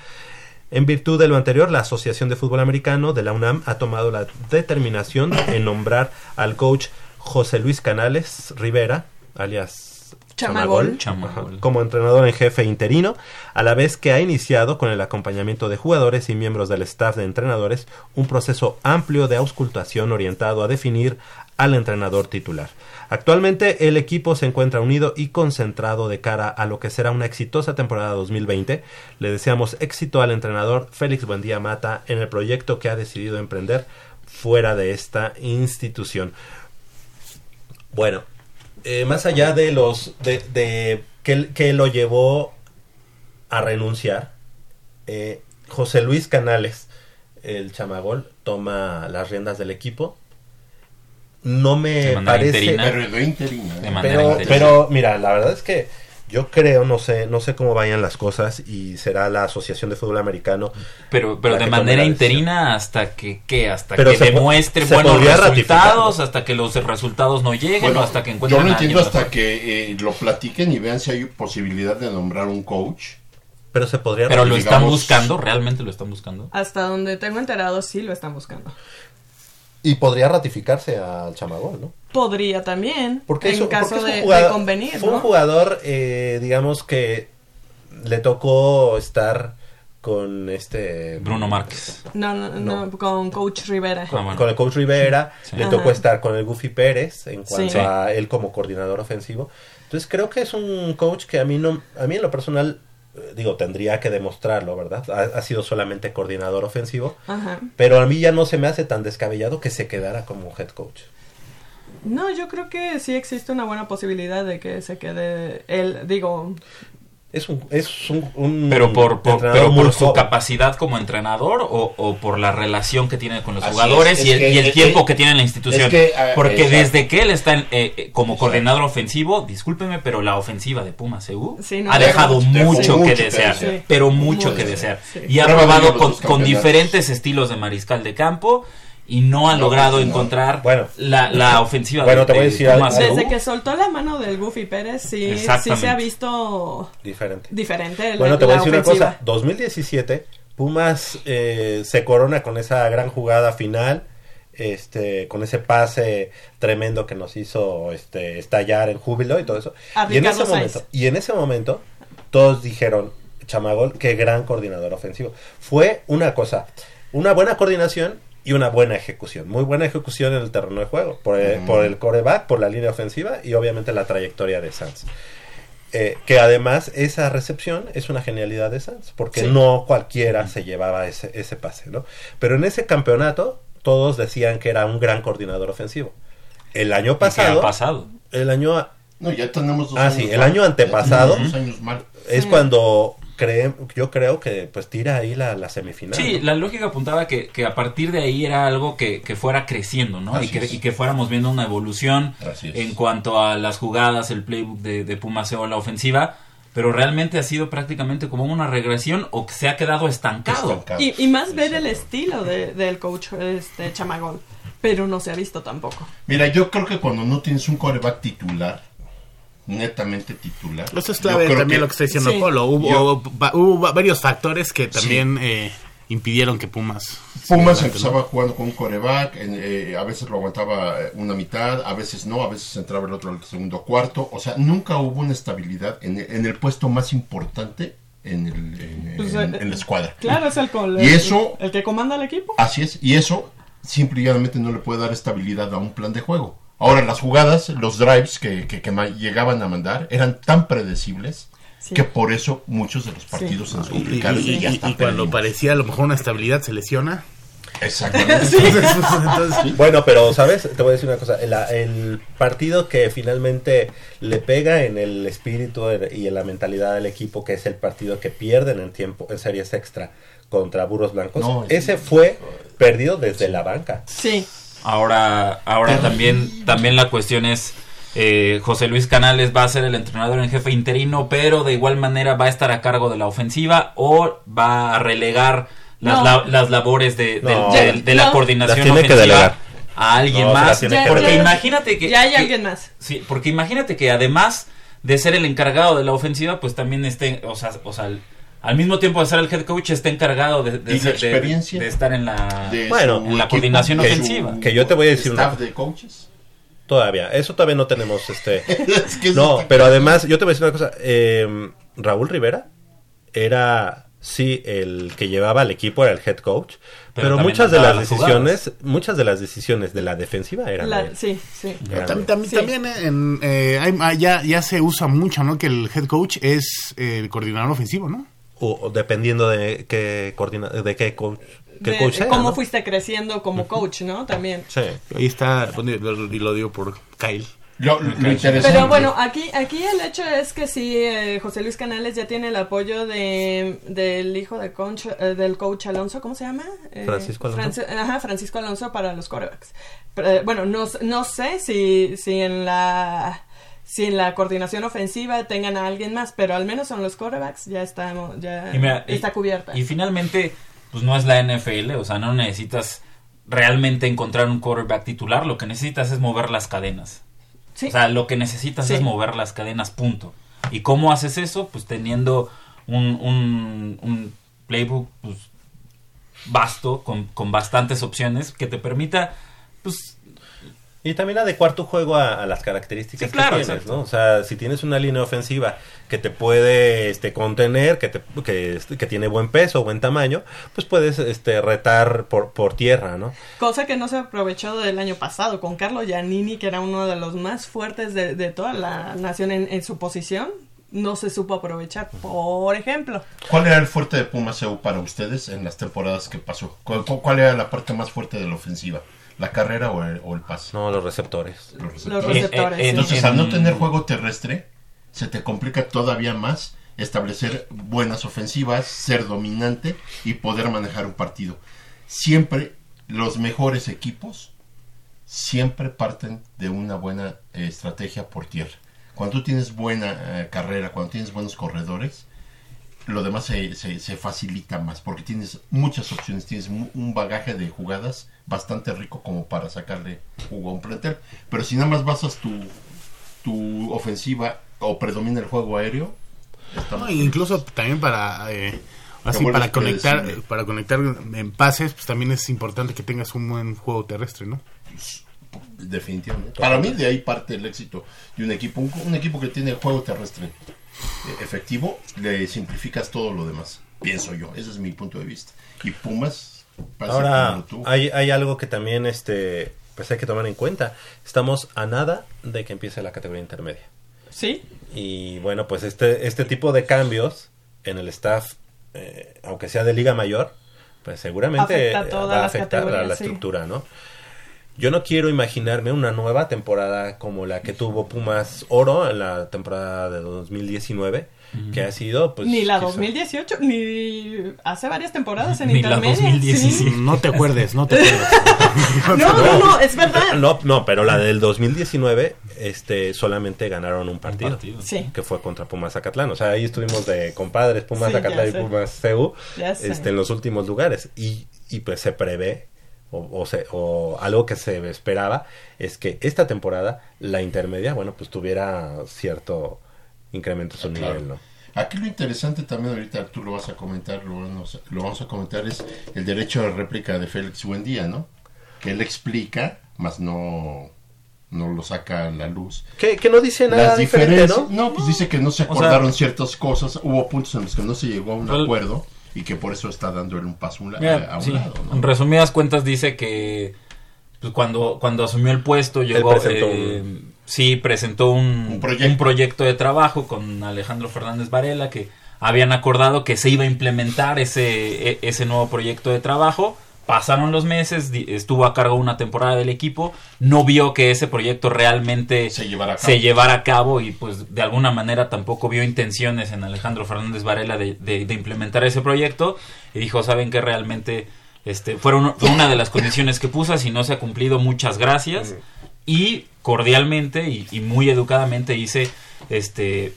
En virtud de lo anterior, la Asociación de Fútbol Americano de la UNAM ha tomado la determinación en nombrar al coach José Luis Canales Rivera, alias Chamagol. Chamagol. Ajá, como entrenador en jefe interino, a la vez que ha iniciado con el acompañamiento de jugadores y miembros del staff de entrenadores un proceso amplio de auscultación orientado a definir al entrenador titular. Actualmente el equipo se encuentra unido y concentrado de cara a lo que será una exitosa temporada 2020. Le deseamos éxito al entrenador Félix Buendía Mata en el proyecto que ha decidido emprender fuera de esta institución. Bueno, eh, más allá de los de, de que, que lo llevó a renunciar, eh, José Luis Canales, el chamagol, toma las riendas del equipo. No me De parece, interina. Pero de interina. De manera pero, interina. pero mira, la verdad es que yo creo, no sé, no sé cómo vayan las cosas y será la Asociación de Fútbol Americano. Pero, pero de manera interina hasta que, ¿qué? Hasta Pero que se demuestre se buenos resultados, hasta que los resultados no lleguen Bueno, o hasta que yo encuentren lo a alguien entiendo hasta que eh, lo platiquen y vean si hay posibilidad de nombrar un coach. Pero se podría Pero lo están buscando, realmente lo están buscando. Hasta donde tengo enterado, sí lo están buscando. Y podría ratificarse al chamagol, ¿no? Podría también, Porque en eso- caso porque es un de, jugador- de convenir, Fue un ¿no? jugador, eh, digamos que le tocó estar con este Bruno Márquez. No, no, no, con Coach Rivera. con, con el coach Rivera, Sí. le Ajá. tocó estar con el Goofy Pérez en cuanto Sí. a él como coordinador ofensivo. Entonces creo que es un coach que a mí no, a mí en lo personal, digo, tendría que demostrarlo, ¿verdad? Ha, ha sido solamente coordinador ofensivo, Ajá. pero a mí ya no se me hace tan descabellado que se quedara como head coach. No, yo creo que sí existe una buena posibilidad de que se quede él, digo, Es un, es un, un Pero por, por- entrenador pero por su joven. capacidad como entrenador o, o por la relación que tiene con los Así jugadores es, y, es el, que- y el es tiempo que- que tiene en la institución. es que, ah, Porque desde que él está en, eh, eh, como coordinador ofensivo, discúlpeme, pero la ofensiva de Pumas CU Sí, no, ha dejado mucho- dejó mucho, mucho que desear, pero mucho que desear, sí. Y ha probado con, con diferentes estilos de mariscal de campo y no ha No, logrado no. encontrar Bueno. la, la [laughs] ofensiva Bueno, de, te voy a de decir algo. Desde que soltó la mano del Goofy Pérez, sí, sí se ha visto Diferente. diferente la, Bueno, te voy a decir una cosa. 2017, Pumas eh, se corona con esa gran jugada final, este, con ese pase tremendo que nos hizo este, estallar en júbilo y todo eso. A Y en, ese momento, y en ese momento, todos dijeron, Chamagol, qué gran coordinador ofensivo. Fue una cosa, una buena coordinación y una buena ejecución. Muy buena ejecución en el terreno de juego, por el, Mm. por el coreback, por la línea ofensiva y obviamente la trayectoria de Sanz. Eh, que además esa recepción es una genialidad de Sanz, porque Sí. no cualquiera se llevaba ese, ese pase, ¿no? Pero en ese campeonato todos decían que era un gran coordinador ofensivo. El año ¿Y qué pasado, ha pasado? el año a- No, ya tenemos dos Ah, años sí, el mal. año antepasado. tenemos dos años mal. es Sí. cuando cree, yo creo que pues tira ahí la, la semifinal. Sí, ¿no? la lógica apuntaba que, que a partir de ahí era algo que, que fuera creciendo, ¿no? Y que, y que fuéramos viendo una evolución en cuanto a las jugadas, el playbook de, de Pumas o la ofensiva, pero realmente ha sido prácticamente como una regresión o que se ha quedado estancado. Estancado. Y, y más ver el estilo de- del coach este Chamagol, pero no se ha visto tampoco. Mira, yo creo que cuando no tienes un coreback titular, netamente titular. Eso es clave también que- lo que está diciendo Sí. Polo. Hubo, Yo- hubo va- varios factores que también eh, impidieron que Pumas. Pumas empezaba ¿no? jugando con un coreback, en, eh, a veces lo aguantaba eh, una mitad, a veces no, a veces entraba el otro al segundo cuarto. O sea, nunca hubo una estabilidad en, en el puesto más importante en, el, en, Pues, en- eh, en la escuadra. Claro, es el, col- Y eso- el que comanda el equipo. Así es, y eso simple y llanamente no le puede dar estabilidad a un plan de juego. Ahora, las jugadas, los drives que, que- que llegaban a mandar eran tan predecibles Sí. que por eso muchos de los partidos se nos Y, y- complicaron y, y- ya y cuando perdimos. parecía a lo mejor una estabilidad se lesiona. Exactamente. [laughs] Entonces, entonces, Bueno, pero, ¿sabes? Te voy a decir una cosa. El, el partido que finalmente le pega en el espíritu y en la mentalidad del equipo, que es el partido que pierden en tiempo, en series extra contra Burros Blancos, No, ese fue perdido desde la banca. Sí, Ahora, ahora también, también la cuestión es, eh, José Luis Canales va a ser el entrenador en jefe interino, pero de igual manera va a estar a cargo de la ofensiva o va a relegar las, No. la- las labores de, de- No. de- de la No. coordinación Las tiene que ofensiva delegar. a alguien más. que Porque imagínate que... ya hay que- alguien más. Sí, porque imagínate que además de ser el encargado de la ofensiva, pues también esté, o sea, o sea, al, mismo tiempo de ser el head coach, esté encargado de, de Y la ser- de- experiencia de estar en la... De Bueno, su en la equipo, coordinación ofensiva. Que yo te voy a decir staff una- de coaches. Todavía, eso todavía no tenemos este... [laughs] Es que eso No, está- pero además, yo te voy a decir una cosa. eh, Raúl Rivera era, sí, el que llevaba al equipo, era el head coach. Pero Pero, también muchas de las las decisiones, muchas de las decisiones de la defensiva eran La- de él. sí, sí. Eran tam- de él. tam- Sí. También en, eh, hay- ya, ya se usa mucho, ¿no? Que el head coach es eh, el coordinador ofensivo, ¿no? O, o dependiendo de qué coordina, de qué coach, qué De- coach sea, cómo ¿no? fuiste creciendo como coach, ¿no? También. Sí. Ahí está, y lo, digo por Kyle. Lo, lo interesante. Pero bueno, aquí, aquí el hecho es que sí, eh, José Luis Canales ya tiene el apoyo de del hijo de eh, del coach Alonso, ¿cómo se llama? Eh, Francisco Alonso. Franci- ajá, Francisco Alonso para los corebacks. Pero, eh, bueno, no, no sé si, si en la si en la coordinación ofensiva tengan a alguien más, pero al menos son los corebacks ya estamos, ya mira, está cubierta. Y finalmente, pues no es la NFL, o sea, no necesitas realmente encontrar un quarterback titular, lo que necesitas es mover las cadenas. Sí. O sea, lo que necesitas Sí. es mover las cadenas, punto. ¿Y cómo haces eso? Pues teniendo un, un, un playbook pues, vasto, con, con bastantes opciones, que te permita, pues, Y también adecuar tu juego a, a las características Sí, claro, que tienes, exacto. ¿no? O sea, si tienes una línea ofensiva que te puede este, contener, que, te, que, este, que tiene buen peso, buen tamaño, pues puedes este, retar por, por tierra, ¿no? Cosa que no se aprovechó del año pasado con Carlo Giannini, que era uno de los más fuertes de, de toda la nación en, en su posición. No se supo aprovechar, por ejemplo. ¿Cuál era el fuerte de Pumas EU para ustedes en las temporadas que pasó? ¿Cuál, cuál- cuál era la parte más fuerte de la ofensiva? ¿La carrera o el, o el pase? No, los receptores. Los Los receptores. sí. Entonces, al no tener juego terrestre, se te complica todavía más establecer buenas ofensivas, ser dominante y poder manejar un partido. Siempre los mejores equipos siempre parten de una buena eh, estrategia por tierra. Cuando tú tienes buena eh, carrera, cuando tienes buenos corredores, lo demás se, se- se facilita más porque tienes muchas opciones, tienes un bagaje de jugadas bastante rico como para sacarle jugo a un plantel. Pero si nada más basas tu, tu ofensiva o predomina el juego aéreo, No, incluso también para eh, así para conectar para conectar en pases pues también es importante que tengas un buen juego terrestre no Definitivamente. Para mí de ahí parte el éxito de un equipo. Un, un equipo que tiene juego terrestre eh, efectivo, le simplificas todo lo demás. Pienso yo. Ese es mi punto de vista. Y Pumas, Ahora, hay, hay algo que también este, pues hay que tomar en cuenta. Estamos a nada de que empiece la categoría intermedia. Sí, Y bueno, pues este, este tipo de cambios en el staff, eh, aunque sea de Liga Mayor, pues seguramente Afecta va a afectar a la sí. estructura, ¿no? Yo no quiero imaginarme una nueva temporada como la que tuvo Pumas Oro en la temporada de 2019, que ha sido pues ni la quizá- 2018, ni hace varias temporadas en Ni la intermedia. 2017. sí. no te acuerdes no te acuerdes [laughs] No, no, no, es verdad. No, no, pero la del 2019 este solamente ganaron un partido. partido. Sí. que fue contra Pumas Zacatlán. O sea, ahí estuvimos de compadres, Pumas Sí, Zacatlán y sé. Pumas CEU, este, en los últimos lugares. Y, y pues se prevé, o, o, se- o algo que se esperaba, es que esta temporada, la intermedia, bueno, pues tuviera cierto incremento en su Claro. nivel, ¿no? Aquí lo interesante también, ahorita tú lo vas a comentar, lo vamos, lo vamos a comentar, es el derecho a réplica de Félix Buendía, ¿no? Que él explica, más no, no lo saca a la luz. Que, que no dice nada Las diferente, diferencias, ¿no? no, pues dice que no se O sea- acordaron ciertas cosas, hubo puntos en los que no se llegó a un acuerdo y que por eso está dando él un paso a un, la- Mira, a un sí, lado. ¿no? En resumidas cuentas dice que pues, cuando, cuando asumió el puesto llegó... presentó eh, Sí, presentó un, Un proyecto. un proyecto de trabajo con Alejandro Fernández Varela que habían acordado que se iba a implementar ese, e- ese nuevo proyecto de trabajo. Pasaron los meses, estuvo a cargo una temporada del equipo, no vio que ese proyecto realmente Se llevará a cabo. se llevara a cabo y pues de alguna manera tampoco vio intenciones en Alejandro Fernández Varela de, de- de implementar ese proyecto y dijo, ¿saben que realmente este, fue una de las condiciones que puso, si no se ha cumplido, muchas gracias. Y cordialmente y, y muy educadamente hice, este,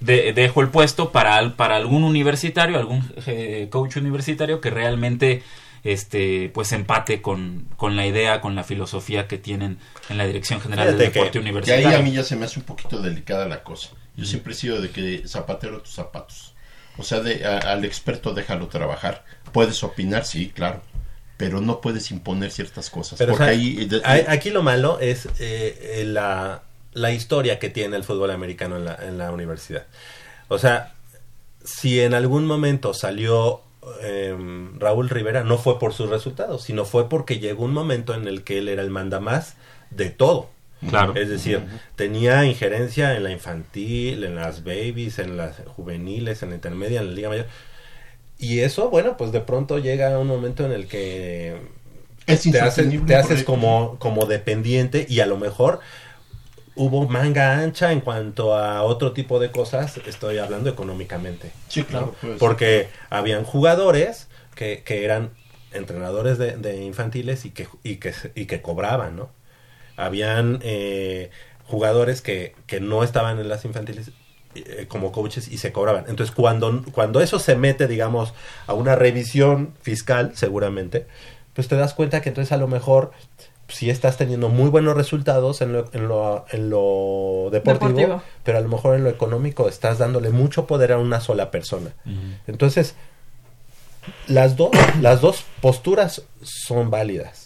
de- dejo el puesto para, al- para algún universitario, algún eh, coach universitario que realmente este pues empate con, con la idea, con la filosofía que tienen en la Dirección General del Fíjate que- Deporte Que ahí Universitario. a mí ya se me hace un poquito delicada la cosa. Yo siempre he sido de que zapatero tus zapatos. O sea, de, a- al experto déjalo trabajar. Puedes opinar, sí, claro. Pero no puedes imponer ciertas cosas. Pero, porque o sea, ahí... de- aquí lo malo es eh, eh, la, la historia que tiene el fútbol americano en la, en la universidad. O sea, si en algún momento salió em, Raúl Rivera, no fue por sus resultados, sino fue porque llegó un momento en el que él era el mandamás de todo. Claro. Es decir, tenía injerencia en la infantil, en las babies, en las juveniles, en la intermedia, en la liga mayor. Y eso, bueno, pues de pronto llega un momento en el que Es te haces, te como, como dependiente y a lo mejor hubo manga ancha en cuanto a otro tipo de cosas, estoy hablando económicamente. Sí, claro. Porque habían jugadores que, que eran entrenadores de, de infantiles y que, y, que, y que cobraban, ¿no? Habían eh, jugadores que, que no estaban en las infantiles eh, como coaches y se cobraban. Entonces, cuando, cuando eso se mete, digamos, a una revisión fiscal, seguramente, pues te das cuenta que entonces a lo mejor si estás teniendo muy buenos resultados en lo, en lo, en lo deportivo, Deportivo. pero a lo mejor en lo económico estás dándole mucho poder a una sola persona. Entonces, las dos, las dos posturas son válidas.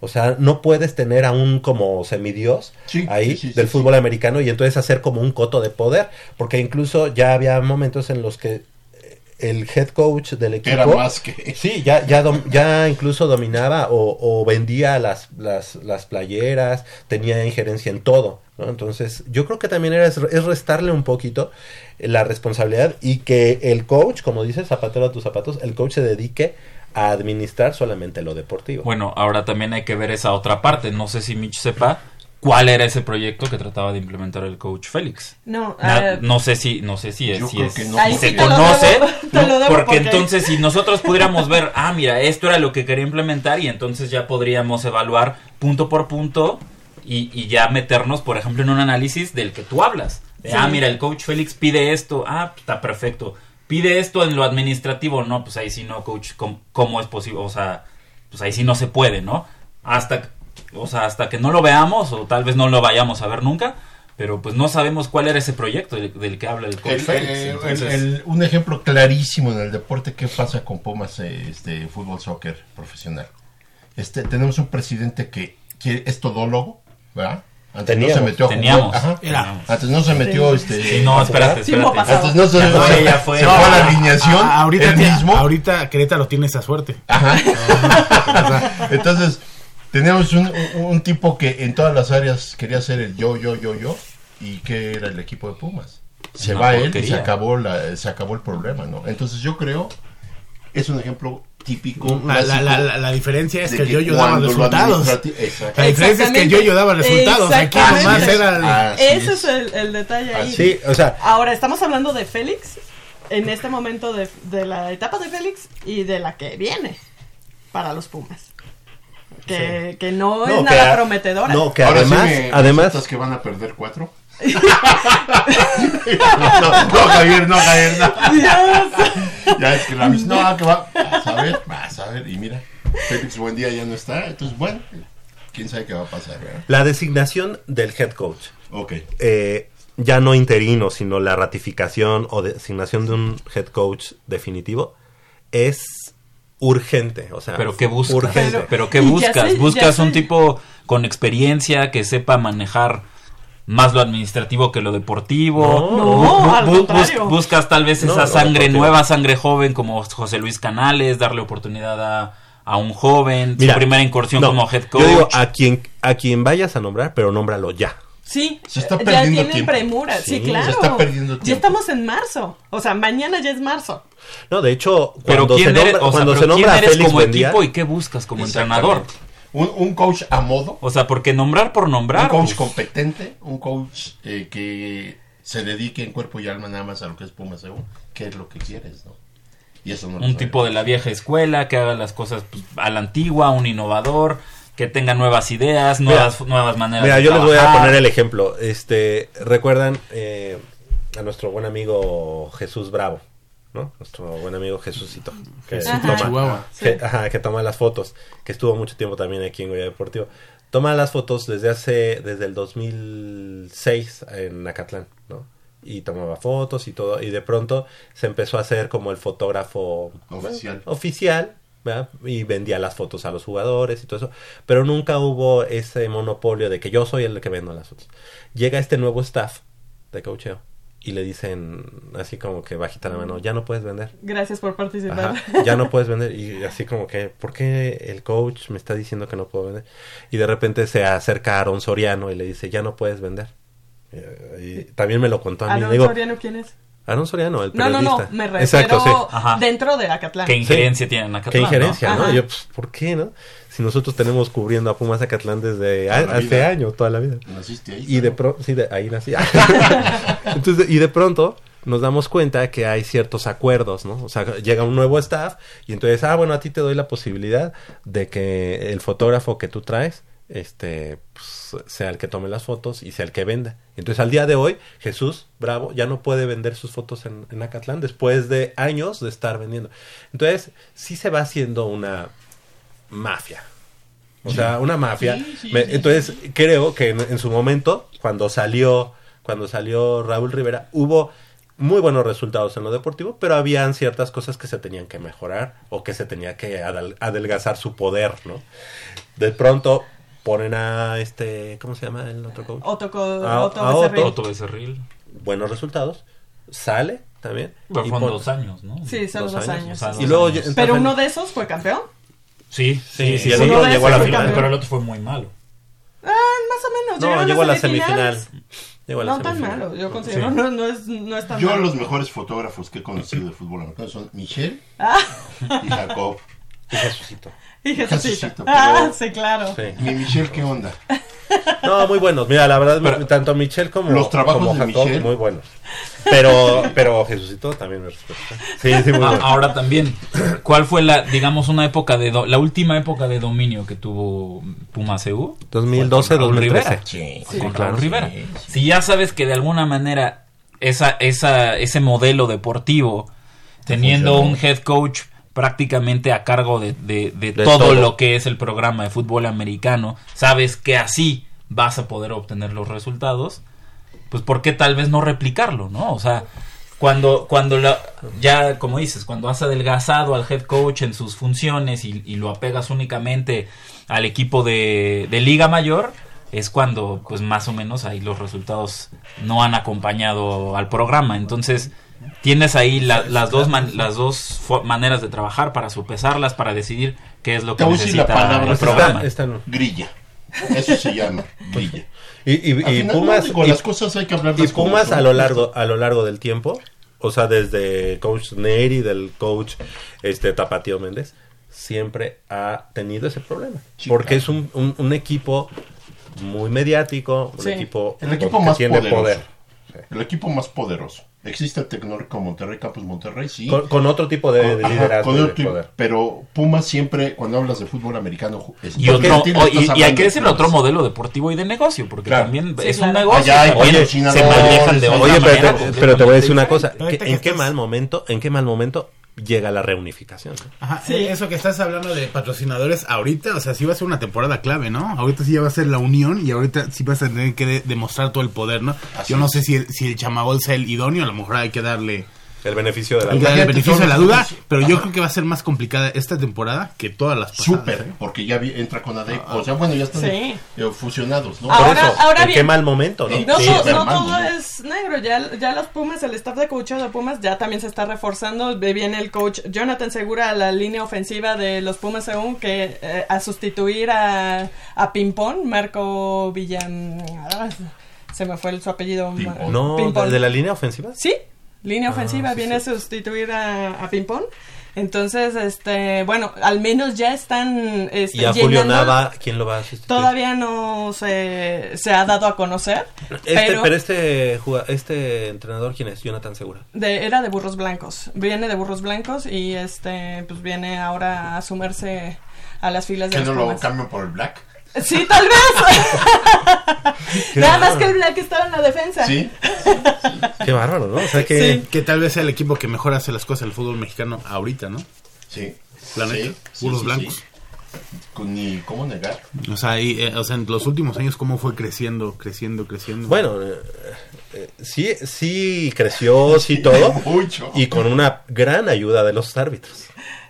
O sea, no puedes tener a un como semidios Sí, ahí sí, sí, del fútbol americano y entonces hacer como un coto de poder, porque incluso ya había momentos en los que eh, el head coach del equipo Era más que- [laughs] sí ya ya dom- ya incluso dominaba o, o vendía las, las las playeras tenía injerencia en todo ¿no? entonces yo creo que también era es, es restarle un poquito la responsabilidad y que el coach como dices zapatero a tus zapatos el coach se dedique a administrar solamente lo deportivo Bueno, ahora también hay que ver esa otra parte. No sé si Mitch sepa cuál era ese proyecto que trataba de implementar el coach Félix. No, Na- eh, no sé si no sé si es si es que no. Ahí si sí se conoce debo, [laughs] te ¿no? lo debo porque, porque- entonces si nosotros pudiéramos ver ah mira esto era lo que quería implementar y entonces ya podríamos evaluar punto por punto y, y ya meternos por ejemplo en un análisis del que tú hablas De, Sí. ah mira el coach Félix pide esto ah está perfecto pide esto en lo administrativo no pues ahí sí no coach ¿cómo, cómo es posible o sea pues ahí sí no se puede no hasta o sea hasta que no lo veamos o tal vez no lo vayamos a ver nunca pero pues no sabemos cuál era ese proyecto del, del que habla el coach El- Félix eh, entonces- el- el- un ejemplo clarísimo en el deporte, ¿qué pasa con Pumas eh, este, fútbol soccer profesional? Este, tenemos un presidente que, que es todólogo, ¿verdad? Antes no se metió a jugar. Teníamos. Ajá. Era. Antes no se metió Sí. este Sí, no, espérate, espérate. Antes no se, fue, se- fue. se No, fue a la alineación. Ah, ahorita, te- mismo. ahorita Querétaro tiene esa suerte. Ajá. [laughs] Entonces, teníamos un, un- un tipo que en todas las áreas quería ser el yo, yo, yo, yo. ¿Y que era el equipo de Pumas? Se Una va él y se acabó, la, se acabó el problema, ¿no? Entonces, yo creo, es un ejemplo típico. La, la- la- la- la diferencia es que el yo-yo daba resultados. La diferencia es que el yo-yo daba resultados. Aquí nomás era el- Ese es. es el, el detalle ahí. sí o sea Ahora, estamos hablando de Félix en este momento de, de la etapa de Félix y de la que viene para los Pumas. Que, que no, es No, nada a- prometedora. no que Ahora además sí me, además ¿aceptas que van a perder cuatro? No, no, Javier, no, Javier, no. ya es que la mis- no, que va, vas a ver, vas a ver, y mira, Félix Buendía ya no está, entonces bueno, quién sabe qué va a pasar, ¿verdad? la designación del head coach Ok, eh, ya no interino, sino la ratificación o designación de un head coach definitivo es urgente, o sea, Pero ¿qué buscas? urgente. Pero, pero ¿qué [laughs] buscas? sé, ¿Buscas sé. un tipo con experiencia que sepa manejar más lo administrativo que lo deportivo? No, No, al bus- buscas tal vez No, esa sangre nueva, sangre joven como José Luis Canales, darle oportunidad a, a un joven, Mira, su primera incursión no, como head coach. Yo digo a quien a quien vayas a nombrar, pero nómbralo ya. Sí, Se está ya perdiendo tienen tiempo. premura, sí, Sí, claro. se está perdiendo Ya estamos en marzo. O sea, mañana ya es marzo. No, de hecho, pero cuando ¿quién se eres, nombra, o sea, cuando pero se nombra ¿quién a eres Félix como Buendía, equipo y qué buscas como entrenador? Un, un coach a modo, O sea, porque nombrar por nombrar. un coach pues, competente, un coach eh, que se dedique en cuerpo y alma nada más a lo que es Pumas ¿qué es lo que quieres, no? Y eso no un tipo de la vieja escuela que haga las cosas pues, a la antigua, un innovador, que tenga nuevas ideas, nuevas, nuevas maneras Mira, de yo les voy a poner el ejemplo. Este, recuerdan eh, a nuestro buen amigo Jesús Bravo, ¿no? Nuestro buen amigo Jesucito, que Chihuahua. que, ajá, que toma las fotos, que estuvo mucho tiempo también aquí en Goya Deportivo. Toma las fotos desde hace, desde el 2006 en Acatlán, ¿no? Y tomaba fotos y todo, y de pronto se empezó a hacer como el fotógrafo Oficial. oficial, ¿verdad? Y vendía las fotos a los jugadores y todo eso, pero nunca hubo ese monopolio de que yo soy el que vendo las fotos. Llega este nuevo staff de coacheo y le dicen así como que bajita la mano, ya no puedes vender. Gracias por participar. Ajá, ya no [laughs] puedes vender. Y así como que, ¿por qué el coach me está diciendo que no puedo vender? Y de repente se acerca a Aaron Soriano y le dice, ya no puedes vender. Y también me lo contó a mí. Aaron Digo, Soriano, ¿quién es? Aaron Soriano, el No, periodista. no, no, me refiero Exacto, sí. Dentro de Acatlán. ¿Qué injerencia tienen acá? Qué injerencia, ¿no? Ajá. Yo, pues, ¿por qué, no? Si nosotros tenemos cubriendo a Pumas Acatlán desde a- hace años, toda la vida. Naciste ahí. Y de ¿no? pronto, sí, de, ahí nací. [laughs] [laughs] Entonces, y de pronto nos damos cuenta que hay ciertos acuerdos, ¿no? O sea, llega un nuevo staff y entonces, ah, bueno, a ti te doy la posibilidad de que el fotógrafo que tú traes, este, pues, sea el que tome las fotos y sea el que venda. Entonces, al día de hoy, Jesús, bravo, ya no puede vender sus fotos en, en Acatlán después de años de estar vendiendo. Entonces, sí se va haciendo una mafia. O sea, una mafia. Sí, sí, Me- sí, entonces, creo que en, en su momento, cuando salió, cuando salió Raúl Rivera, hubo muy buenos resultados en lo deportivo, pero habían ciertas cosas que se tenían que mejorar o que se tenía que adel- adelgazar su poder, ¿no? De pronto ponen a este, ¿cómo se llama el otro coach? Otto, Co- A- Otto a Becerril. Otto Becerril. Buenos resultados, sale también. Pero y fueron dos años, ¿no? Sí, son Dos dos, años, años. o sea, sí, dos Y luego años. Pero uno de esos fue campeón. Sí, Sí, sí, el uno otro llegó a la final. campeón, Pero el otro fue muy malo. Ah, más o menos. No, llegó a la semifinal. Llegó a la No tan malo, yo considero. Sí. No, no, es, no es tan Yo malo. los mejores fotógrafos que he conocido de fútbol americano son Michelle Ah, y Jacob. Y Jesucito. [laughs] y Jesucito. Ah, sí, claro. Sí. Mi Michelle, ¿qué onda? No, muy buenos. Mira, la verdad, Pero- tanto Michelle como, Los trabajos como de Jacob, Michelle. muy buenos. Pero, pero Jesucito también me respeta. Sí, sí, muy Ah, bueno. ahora también, ¿cuál fue la, digamos, una época de, do- la última época de dominio que tuvo Puma CU? 2012, Con Raúl 2013. Rivera. Sí, Con claro, Rivera. sí, sí. Si ya sabes que de alguna manera esa, esa, ese modelo deportivo, teniendo un head coach prácticamente a cargo de, de- de De todo, todo. lo que es el programa de fútbol americano, sabes que así vas a poder obtener los resultados, pues ¿por qué tal vez no replicarlo, no? O sea, cuando, cuando la- ya, como dices, cuando has adelgazado al head coach en sus funciones y, y lo apegas únicamente al equipo de, de Liga Mayor, es cuando, pues más o menos ahí los resultados no han acompañado al programa. Entonces, tienes ahí la- las dos, man- las dos maneras de trabajar para sopesarlas, para decidir qué es lo que voy a decir la necesita palabra el programa. Grilla. Eso se llama grilla. Y, y- y final, Pumas, no, digo, y- las cosas hay que y hablarlas como Pumas a lo largo a lo largo del tiempo, o sea, desde coach Neri, del coach este Tapatío Méndez, siempre ha tenido ese problema, porque es un, un- un equipo muy mediático, un Sí. equipo, El equipo que más tiene poderoso. poder. El equipo más poderoso. Existe el Tecnológico Monterrey, Campus Monterrey, sí. Con, con otro tipo de, de Ajá, liderazgo de otro tipo- poder. Pero Pumas siempre, cuando hablas de fútbol americano, es- Y, otro, o- y- y hay que de Pumas. otro modelo deportivo y de negocio, porque Claro. también Sí, es claro. un negocio. Allá hay también se manejan de Oye, otra Oye, manera pero, te- pero te voy a decir una cosa, Pero ¿en qué mal momento, en qué mal momento llega la reunificación? Ajá, Sí. eh, eso que estás hablando de patrocinadores ahorita, o sea, sí va a ser una temporada clave, ¿no? Ahorita sí ya va a ser la unión y ahorita sí vas a tener que de- demostrar todo el poder, ¿no? Así Yo no sé si el, si el chamagol sea el idóneo, a lo mejor hay que darle El beneficio de la darle el beneficio de la duda, pero yo Ajá. creo que va a ser más complicada esta temporada que todas las pasadas. Súper, ¿eh? porque ya vi- entra con ADEC. O sea, bueno, ya están Sí. eh, fusionados, ¿no? Ahora- Por eso, ahora ¿en bien. qué mal momento, no? No, Sí, to- pero no mal, todo ¿no? es negro, ya, ya los Pumas, el staff de coacheo de Pumas ya también se está reforzando, Ve- viene el coach Jonathan Segura a la línea ofensiva de los Pumas según que eh, a sustituir a, a Pimpón, Marco Villan... ah, se me fue el- su apellido. Pimpón. No, Pimpón. de la línea ofensiva. Sí, línea Ah, ofensiva sí, viene sí. a sustituir a, a Pimpón. Entonces, este, bueno, al menos ya están este, Y a Julio Nava, ¿quién lo va a sustituir? Todavía no se, se ha dado a conocer. Este, pero, pero, este este entrenador, ¿quién es? Jonathan Segura. de, era de Burros Blancos. Viene de Burros Blancos y este pues viene ahora a sumarse a las filas de Que no lo cambian por el Black. Sí, tal vez. [laughs] Nada más que el Black estaba en la defensa. Sí. [laughs] Qué bárbaro, ¿no? O sea que... Sí. Que tal vez sea el equipo que mejor hace las cosas del fútbol mexicano ahorita, ¿no? Sí. La neta, puros blancos. Con- Ni cómo negar. O sea, ahí, eh, o sea, en los últimos años cómo fue creciendo, creciendo, creciendo. Bueno, eh, eh, sí, sí creció, sí todo. [laughs] Mucho. Y con una gran ayuda de los árbitros.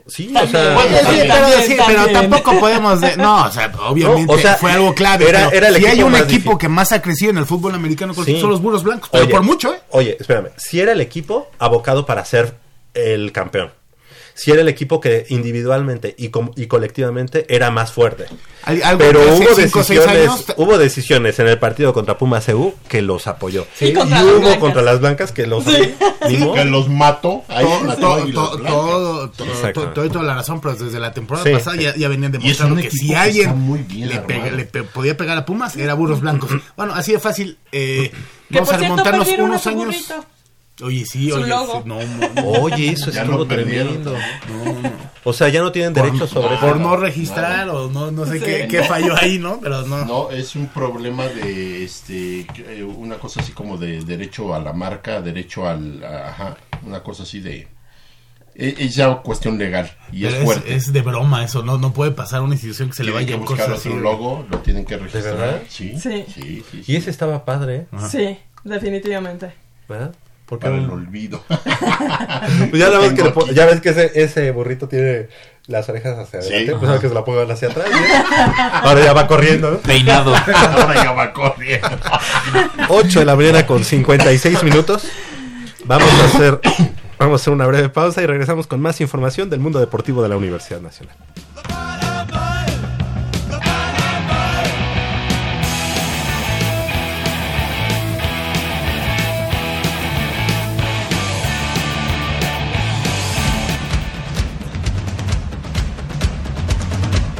Sí, o sea... Bueno, Sí, también. pero, sí, pero También. tampoco podemos de- no, o sea, obviamente No, o sea, fue algo clave. era- pero era el si hay un equipo difícil. que más ha crecido en el fútbol americano Sí. son los burros blancos, pero Oye, por mucho, ¿eh? Oye, espérame. Si era el equipo abocado para ser el campeón. Si era el equipo que individualmente y, com- y colectivamente era más fuerte. Pero hubo decisiones, años- hubo decisiones en el partido contra Pumas CU que los apoyó. Y y contra las hubo blancas. contra las blancas que los modo. Que los mató. Ahí todo, todo, toda la razón, pero desde la temporada Sí, pasada sí. ya, ya venían demostrando que si alguien está muy bien le, pega- le pe- podía pegar a Pumas, era burros blancos. [clears throat] Bueno, así de fácil. Eh, vamos a remontarnos unos años. burrito. Oye, sí, Su oye, logo. sí, no, no, no. Oye, eso lo perdieron. tremendo. No, no. O sea, ya no tienen derecho por, sobre por eso. no registrar o no, no sé Sí. qué, qué falló ahí, ¿no? Pero no. No, es un problema de este eh, una cosa así como de derecho a la marca, derecho al a- ajá, una cosa así de e- es ya cuestión legal y Pero es es, fuerte. es de broma eso, no no puede pasar a una institución que se le tienen que vaya buscar cosas así. otro logo, lo tienen que registrar. verdad? Sí, Sí. sí, sí, sí. Y ese estaba padre, ¿eh? Ajá. Sí, definitivamente. ¿verdad? Porque para el olvido. [laughs] Pues ya, ves que, le ya ves que ese, ese burrito tiene las orejas hacia Sí. adelante, pues Ajá. ahora que se la pongan hacia atrás. Ahora ya va corriendo, ¿no? Peinado. [laughs] Ahora ya va corriendo. 8 de la mañana con 56 minutos. Vamos a hacer vamos a hacer una breve pausa y regresamos con más información del mundo deportivo de la Universidad Nacional.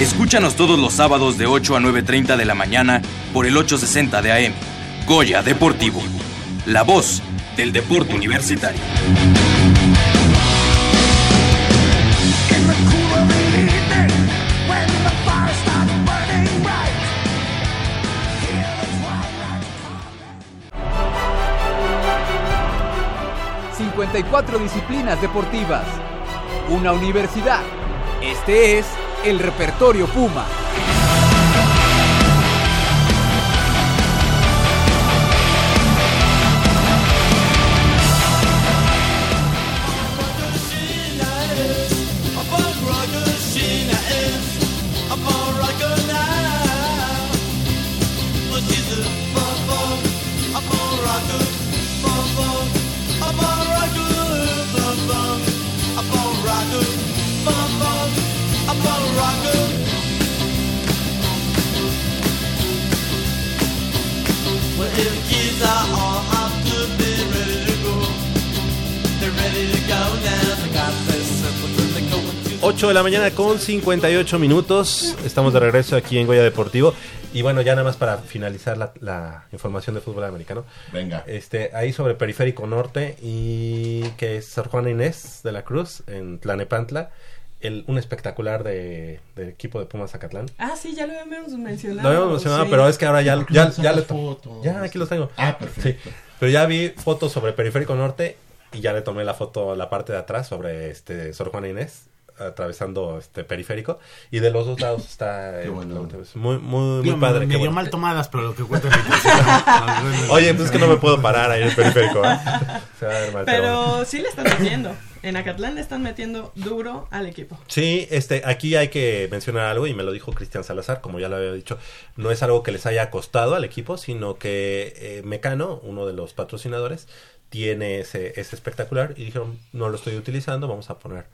Escúchanos todos los sábados de 8 a 9.30 de la mañana por el 860 de AM. Goya Deportivo. La voz del deporte universitario. Cincuenta 54 disciplinas deportivas. Una universidad. Este es el repertorio Puma. 8 de la mañana con 58 minutos. Estamos de regreso aquí en Goya Deportivo. Y bueno, ya nada más para finalizar la, la información de fútbol americano. Venga. Este, ahí sobre Periférico Norte y que es Sor Juana Inés de la Cruz en Tlanepantla. El, un espectacular de, del equipo de Pumas Zacatlán. Ah, sí, ya lo habíamos mencionado. Lo habíamos mencionado, sí. pero es que ahora ya, ¿Por qué ya, ya, le to- fotos? ya aquí los tengo. Ah, perfecto. Sí, pero ya vi fotos sobre Periférico Norte y ya le tomé la foto, la parte de atrás sobre este Sor Juana Inés atravesando este periférico y de los dos lados está [laughs] Qué la- onda. muy muy muy Digo, padre me- bueno. mal tomadas, pero lo que cuenta es [laughs] oye pues es que no me puedo parar ahí en el periférico ¿eh? [laughs] Se va a ver mal, pero bueno. Pero sí le están metiendo. En Acatlán le están metiendo duro al equipo. Sí, este, aquí hay que mencionar algo y me lo dijo Cristian Salazar, como ya lo había dicho, no es algo que les haya costado al equipo, sino que eh, Mecano, uno de los patrocinadores, tiene ese, ese espectacular y dijeron, no lo estoy utilizando, vamos a poner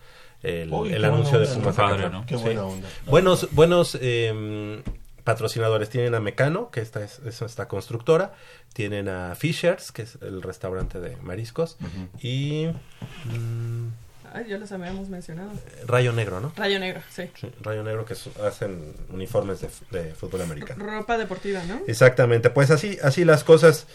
el, Uy, el qué anuncio de Zacatlán. ¿no? Qué Sí. buena onda. Buenos, buenos eh, patrocinadores. Tienen a Mecano, que esta es, es esta constructora. Tienen a Fishers, que es el restaurante de mariscos. Y mm, Ay, ya los habíamos mencionado. Rayo Negro, ¿no? Rayo Negro, sí. Sí, Rayo Negro, que hacen uniformes de, de fútbol americano. Ropa deportiva, ¿no? Exactamente, pues así, así las cosas.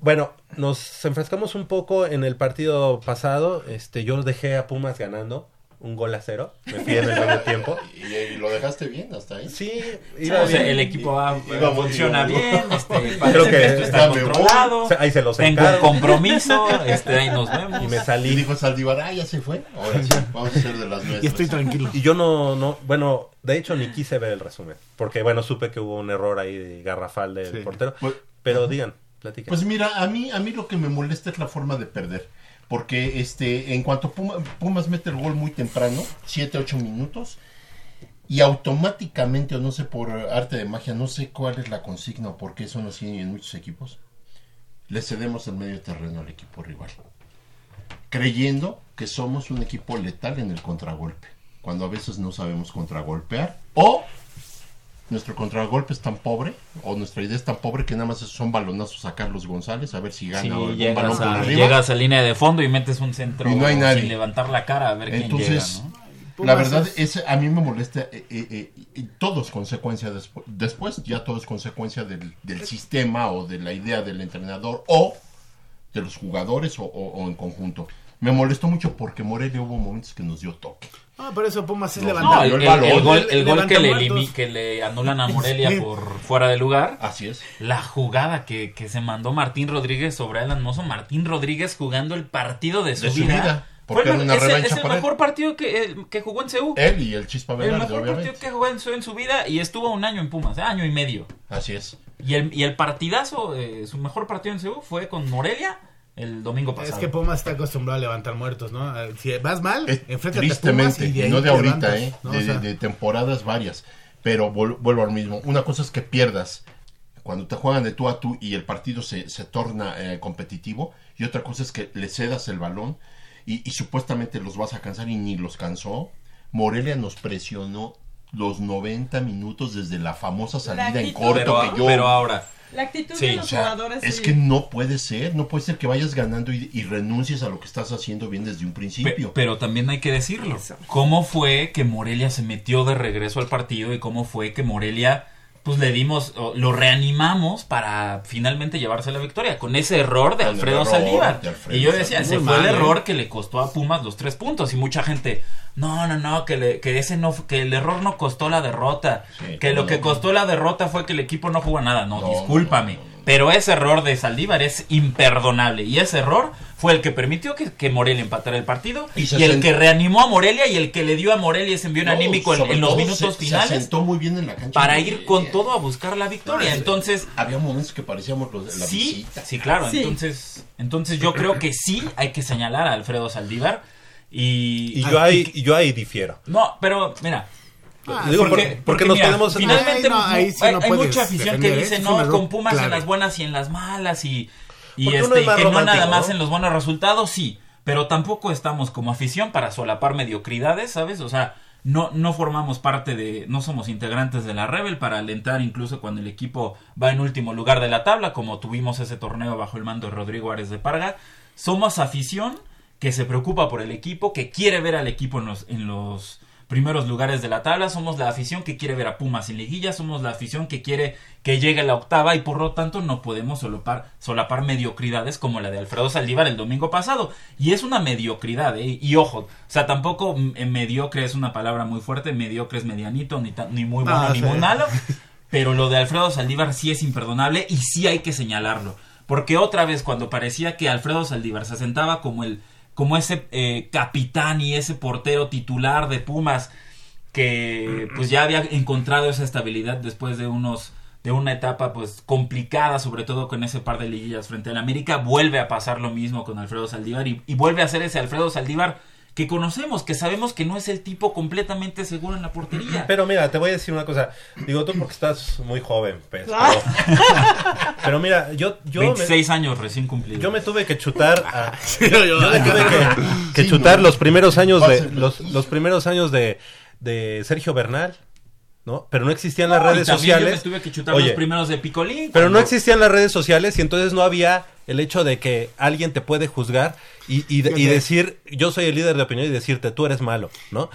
Bueno, nos enfrascamos un poco en el partido pasado. Este, yo dejé a Pumas ganando un gol a cero. Me fui en el medio [laughs] tiempo. ¿Y, y lo dejaste bien hasta ahí? Sí, O iba sea, bien. el equipo va, Iba funciona bien. bien, este, [laughs] Creo que que esto está controlado. Ahí se los Tengo un encargo. compromiso, este, ahí nos vemos. Y me Y salí. dijo Saldívar, ah, ya se fue. Ahora sí, vamos a hacer de las nuestras. Y estoy tranquilo. Y yo no, no, bueno, de hecho ni quise ver el resumen. Porque, bueno, supe que hubo un error ahí de garrafal del Sí. portero. Pues- Pero digan, Pues mira, a mí, a mí lo que me molesta es la forma de perder. Porque este, en cuanto Puma- Pumas mete el gol muy temprano, 7, 8 minutos, y automáticamente, o no sé por arte de magia, no sé cuál es la consigna o por qué son así en muchos equipos, le cedemos el medio terreno al equipo rival. Creyendo que somos un equipo letal en el contragolpe, cuando a veces no sabemos contragolpear, o nuestro contragolpe es tan pobre, o nuestra idea es tan pobre que nada más son balonazos a Carlos González, a ver si gana Sí, algún balón llegas por a, llegas a línea de fondo y metes un centro Y no hay nadie. sin levantar la cara a ver quién llega, ¿no? la verdad, es- a mí me molesta, eh, eh, eh, y todo es consecuencia despu- después, ya todo es consecuencia del, del sistema o de la idea del entrenador o de los jugadores o, o- o en conjunto. Me molestó mucho porque Morelia hubo momentos que nos dio toque. Ah, por eso Pumas es No, levantar. No, el, el el- el gol, el- el gol que, le elimi- que le anulan a Morelia Sí. por fuera de lugar. Así es. La jugada que, que se mandó Martín Rodríguez sobre Alan Mozo. Martín Rodríguez jugando el partido de su De su vida. porque el- una es, el- revancha es el para él. mejor partido que, eh, que jugó en CU. Él y el Chispa El Velarde, mejor partido que jugó en su, en su vida y estuvo un año en Pumas, ¿eh? año y medio. Así es. Y el, y el partidazo, eh, su mejor partido en CU fue con Morelia el domingo pasado. Es que Pumas está acostumbrado a levantar muertos, ¿no? Eh, Si vas mal, Es enfréntate a Pumas tristemente, y de y no de ahorita, levantas, ¿eh? ¿no? de, O sea, de- de temporadas varias. Pero vuelvo al mismo. Una cosa es que pierdas cuando te juegan de tú a tú y el partido se, se torna eh, competitivo. Y otra cosa es que le cedas el balón y, y supuestamente los vas a cansar y ni los cansó. Morelia nos presionó los 90 minutos desde la famosa salida en corto pero, que yo... pero ahora, La actitud Sí, de O los sea, jugadores. es sí. que no puede ser, no puede ser que vayas ganando y, y renuncies a lo que estás haciendo bien desde un Pe- principio. pero también hay que decirlo. ¿Cómo fue que Morelia se metió de regreso al partido y cómo fue que Morelia, pues le dimos, o lo reanimamos para finalmente llevarse la victoria? Con ese error de Alfredo error Saldívar. de Alfredo Y yo decía, ese fue el mal, ¿eh? error que le costó a Pumas los tres puntos. Y mucha gente, no, no, no, que, le- que ese no, que el error no costó la derrota. Sí, que lo no, que no. costó la derrota fue que el equipo no jugó nada. No, No, discúlpame. no, no, no. Pero ese error de Saldívar es imperdonable. Y ese error fue el que permitió que, que Morelia empatara el partido. Y Y, se el que reanimó a Morelia y el que le dio a Morelia ese envío No, anímico en, los minutos se- Se finales asentó muy bien en la cancha. para ir con todo a buscar la victoria. Entonces, Había momentos que parecíamos los de la sí, visita. sí, claro. Sí. Entonces, entonces yo creo que sí hay que señalar a Alfredo Saldívar. Y, Y yo ahí, y yo ahí difiero. no, pero mira, Ah, Digo, porque, porque nos mira, podemos... Finalmente, no, ahí sí hay, no hay mucha afición defender, que ¿eh? dice, no, error con Pumas en las buenas y en las malas y, y, este, es que no nada más ¿no? en los buenos resultados, sí. Pero tampoco estamos como afición para solapar mediocridades, ¿sabes? O sea, no, no formamos parte de, no somos integrantes de la Rebel para alentar incluso cuando el equipo va en último lugar de la tabla, como tuvimos ese torneo bajo el mando de Rodrigo Ares de Parga. Somos afición que se preocupa por el equipo, que quiere ver al equipo en los, en los primeros lugares de la tabla, somos la afición que quiere ver a Pumas en liguilla, somos la afición que quiere que llegue a la octava y por lo tanto no podemos solapar, solapar mediocridades como la de Alfredo Saldívar el domingo pasado. Y es una mediocridad, ¿eh? y ojo, o sea, tampoco mm, eh, mediocre es una palabra muy fuerte, mediocre es medianito, ni, ta- ni muy bueno No, ni sí. muy malo, [laughs] pero lo de Alfredo Saldívar sí es imperdonable y sí hay que señalarlo. Porque otra vez cuando parecía que Alfredo Saldívar se sentaba como el como ese eh, capitán y ese portero titular de Pumas que pues ya había encontrado esa estabilidad después de unos de una etapa pues complicada sobre todo con ese par de liguillas frente al América. Vuelve a pasar lo mismo con Alfredo Saldívar y, y vuelve a ser ese Alfredo Saldívar que conocemos que sabemos que no es el tipo completamente seguro en la portería Pero mira, te voy a decir una cosa. Digo tú porque estás muy joven, pues. Ah. Pero, [laughs] pero mira, yo, yo, me, 26 años recién cumplidos yo me tuve que chutar. a- [laughs] yo- yo me tuve que, que chutar los primeros años de los, los primeros años de, de Sergio Bernal, ¿no? Pero no existían las No, y redes yo sociales. me tuve que chutar Oye, los primeros de Picolín Pero no existían las redes sociales y entonces no había el hecho de que alguien te puede juzgar y, y, y Fíjate. decir, yo soy el líder de opinión y decirte, tú eres malo, ¿no?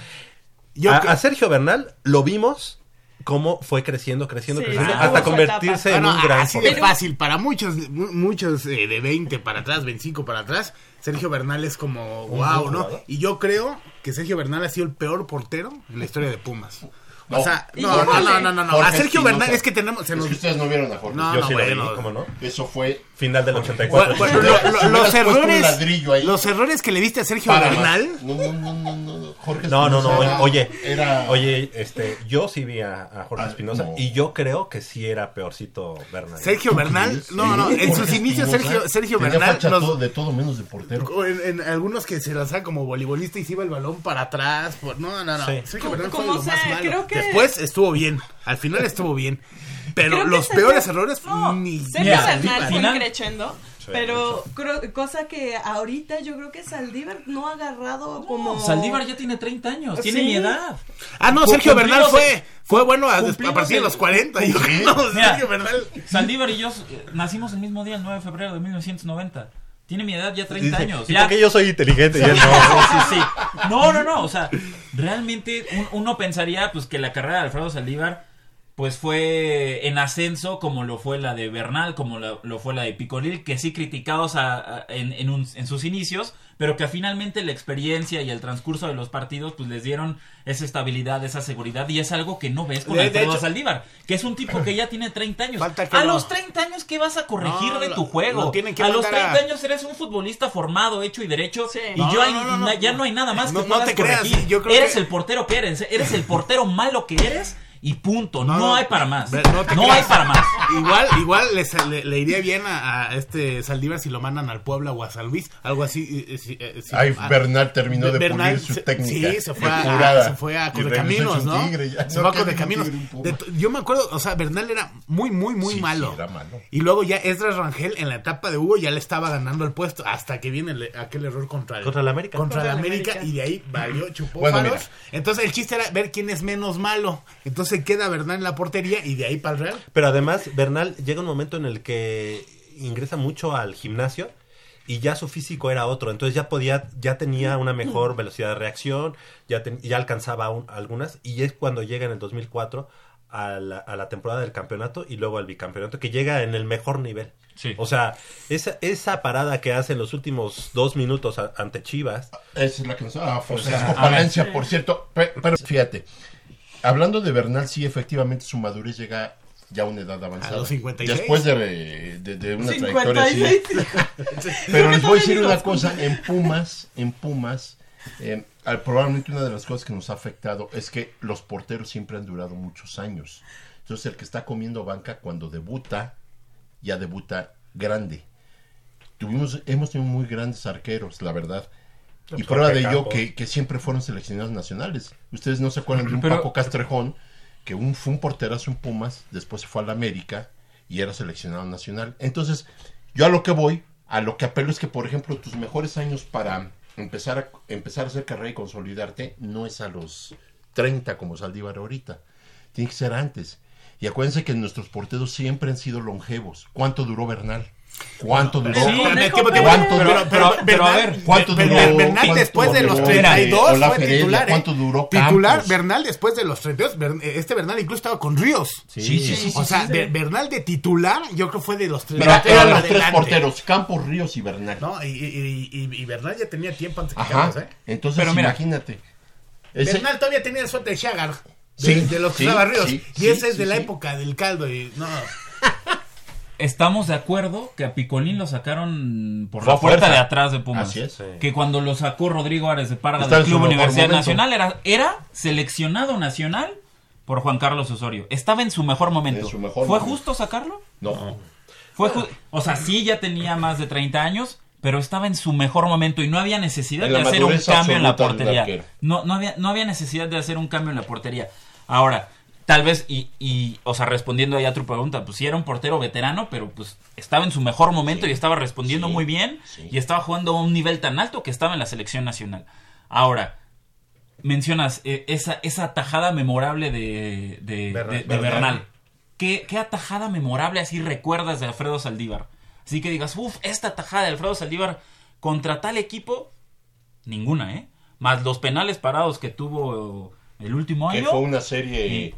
Yo a, que- a Sergio Bernal lo vimos cómo fue creciendo, creciendo, Sí, creciendo, hasta convertirse en Bueno, un gran así de portero. fácil. Para muchos, mu- muchos eh, de 20 para atrás, 25 para atrás, Sergio Bernal es como wow, ¿no? jugador. Y yo creo que Sergio Bernal ha sido el peor portero en la historia de Pumas. No. O sea, no, no, no, no, no, no. A Sergio Espinosa. Bernal es que tenemos. Se Es que ustedes no vieron a Jorge. No, Yo no, sí lo vi. ¿cómo no? Eso fue Final del 84. Bueno, lo- lo- los errores, los errores que le viste a Sergio para Bernal. No, no, no, no, no, no. Jorge No, no, no, Espinosa era- oye, Era... oye, este, yo sí vi a, a Jorge Ah, Espinosa no. y yo creo que sí era peorcito Bernal. Sergio ¿Tú Bernal, no, no, Sí, en sus inicios Espinosa Sergio, Sergio tenía Bernal facha nos- todo- de todo menos de portero. en, en algunos que se lanzaba como voleibolista y se iba el balón para atrás. por- no, no, no. Sí. Sergio Bernal fue Como lo más sea, malo. creo que- Después estuvo bien. Al final estuvo bien. Pero Creo los peores errores No, ni Sergio Bernal fue creciendo, pero creo- cosa que ahorita yo creo que Saldívar no ha agarrado como... Saldívar ya tiene 30 años, tiene Sí. mi edad. Ah, no, Sergio Bernal fue, fue bueno a, a partir de los 40. Yo, no, [laughs] Mira. Sergio Bernal. Saldívar y yo eh, nacimos el mismo día, el 9 de febrero de 1990. Tiene mi edad ya 30 Dice, años. ¿y Ya. por qué yo soy inteligente y él no? Sí, [laughs] sí, sí. No, no, no. O sea, realmente un- uno pensaría pues que la carrera de Alfredo Saldívar pues fue en ascenso como lo fue la de Bernal, como lo, lo fue la de Picolil, que sí criticados a- a- en, en un- en sus inicios, pero que finalmente la experiencia y el transcurso de los partidos pues les dieron esa estabilidad, esa seguridad y es algo que no ves con De- de hecho- Saldívar, que es un tipo que ya tiene 30 años. Falta que a lo- los 30 años, ¿qué vas a corregir No, de tu juego? lo tienen que a los mandar 30 a- años eres un futbolista formado, hecho y derecho y No, yo hay- no, no, no, na- ya no. no hay nada más No- que no puedas te creas, corregir. yo creo eres que- el portero que eres, eres el portero malo que eres y punto. No, no, hay para más. No, hay para más. Igual, igual les- le, le iría bien a, a este Saldívar si lo mandan al Puebla o a San Luis, algo así. eh, eh, si- eh, si- Ay, Bernal terminó de Bernal pulir su se- técnica Sí, se fue a, se fue a Correcaminos, ¿no? tigre, ya. se No, fue a Correcaminos. Yo me acuerdo, o sea, Bernal era muy, muy, muy Sí, malo. sí, era malo. Y luego ya Esdras Rangel en la etapa de Hugo ya le estaba ganando el puesto hasta que viene el- aquel error contra el, Contra el América. Contra, Contra el el América, América. y de ahí valió, chupó Bueno. Entonces el chiste era ver quién es menos malo. Entonces queda Bernal en la portería y de ahí para el Real. Pero además, Bernal llega un momento en el que ingresa mucho al gimnasio y ya su físico era otro. Entonces ya podía, ya tenía una mejor velocidad de reacción, ya, ten- ya alcanzaba un- algunas. Y es cuando llega en el 2004 a la, a la temporada del campeonato y luego al bicampeonato, que llega en el mejor nivel. Sí. O sea, esa, esa parada que hace en los últimos dos minutos a- ante Chivas. Esa es la que nos... Ah, Francisco sea, por cierto. Pe- Pero, fíjate, hablando de Bernal, sí, efectivamente su madurez llega ya a una edad avanzada. A los 56. Después de, de- de una trayectoria así. 56. [laughs] Pero les voy a decir una cosa, en Pumas, en Pumas, eh, al- probablemente una de las cosas que nos ha afectado es que los porteros siempre han durado muchos años. Entonces el que está comiendo banca cuando debuta, ya debuta grande. Tuvimos, hemos tenido muy grandes arqueros, la verdad. Y Pues, prueba de ello que, que siempre fueron seleccionados nacionales. Ustedes no se acuerdan de un Pero- Paco Castrejón, que un, fue un porterazo en Pumas, después se fue a la América y era seleccionado nacional. Entonces, yo a lo que voy, a lo que apelo es que, por ejemplo, tus mejores años para empezar a, empezar a hacer carrera y consolidarte no es a los 30 como Saldívar ahorita. Tiene que ser antes. Y acuérdense que nuestros porteros siempre han sido longevos. ¿Cuánto duró Bernal? ¿Cuánto duró? Sí, Espérame, Conejo tiempo, Pérez. tiempo. ¿Cuánto Pero- duró? pero- pero- pero a Bernal- ver, ¿cuánto duró? Bernal ¿Cuánto después de los duró? 32 Olaf fue titular, ¿eh? ¿Cuánto duró Titular? Bernal después de los 32. Bern- Este Bernal incluso estaba con Ríos. Sí, sí, sí. O sea, Ber- Bernal de titular, yo creo fue de los 30. Mira, eran los tres porteros, Campos, Ríos y Bernal. No, y, y, y- y Bernal ya tenía tiempo antes que Ajá. Campos, ¿eh? Entonces, Pero mira, imagínate. Ese- Bernal todavía tenía suerte de Chagar. De, Sí, de los que sí, estaba Ríos. sí, y sí, ese es sí, de la sí. época del caldo. Y, no, Estamos de acuerdo que a Picolín lo sacaron por Fue la puerta fuerza. de atrás de Pumas. Así es. Que cuando lo sacó Rodrigo Árez de Parga Está del en su Club mejor Universidad momento. Nacional era, era seleccionado nacional por Juan Carlos Osorio. Estaba en su mejor momento. En su mejor ¿Fue momento. justo sacarlo? No. Fue ju- o sea, sí ya tenía más de 30 años, pero estaba en su mejor momento y no había necesidad En de la hacer un madurez cambio en la absoluta del portería. arquero. No, no, había, no había necesidad de hacer un cambio en la portería. Ahora, tal vez, y, y, o sea, respondiendo ahí a tu pregunta, pues sí era un portero veterano, pero pues estaba en su mejor momento y estaba respondiendo sí, muy bien sí. y estaba jugando a un nivel tan alto que estaba en la selección nacional. Ahora, mencionas eh, esa, esa atajada memorable de, de, Bernal. de- de Bernal. Bernal. ¿Qué, ¿Qué atajada memorable así recuerdas de Alfredo Saldívar? Así que digas, uff, esta atajada de Alfredo Saldívar contra tal equipo, ninguna, ¿eh? Más los penales parados que tuvo el último Que año. fue una serie.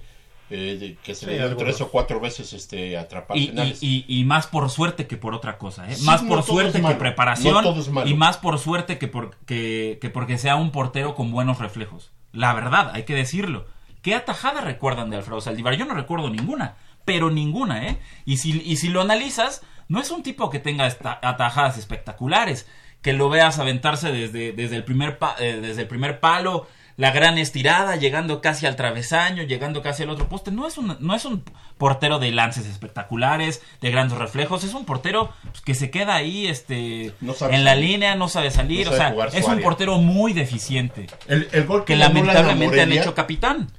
Eh, que se Sí, le dio tres o cuatro veces este, atrapar Y, penales. y- y- y más por suerte que por otra cosa, ¿eh? Sí, más no por suerte que preparación No y más por suerte que, por, que, que porque sea un portero con buenos reflejos. La verdad, hay que decirlo. ¿Qué atajada recuerdan de Alfredo Saldívar? Yo no recuerdo ninguna, pero ninguna, ¿eh? Y si, y si lo analizas, no es un tipo que tenga esta- atajadas espectaculares, que lo veas aventarse desde, desde, el primer pa- eh, desde el primer palo, la gran estirada, llegando casi al travesaño, llegando casi al otro poste. No es un, no es un portero de lances espectaculares, de grandes reflejos. Es un portero pues, que se queda ahí este, No en la salir. línea, no sabe salir. No o sea, es un área. portero muy deficiente. el, el gol Que lamentablemente han hecho capitán.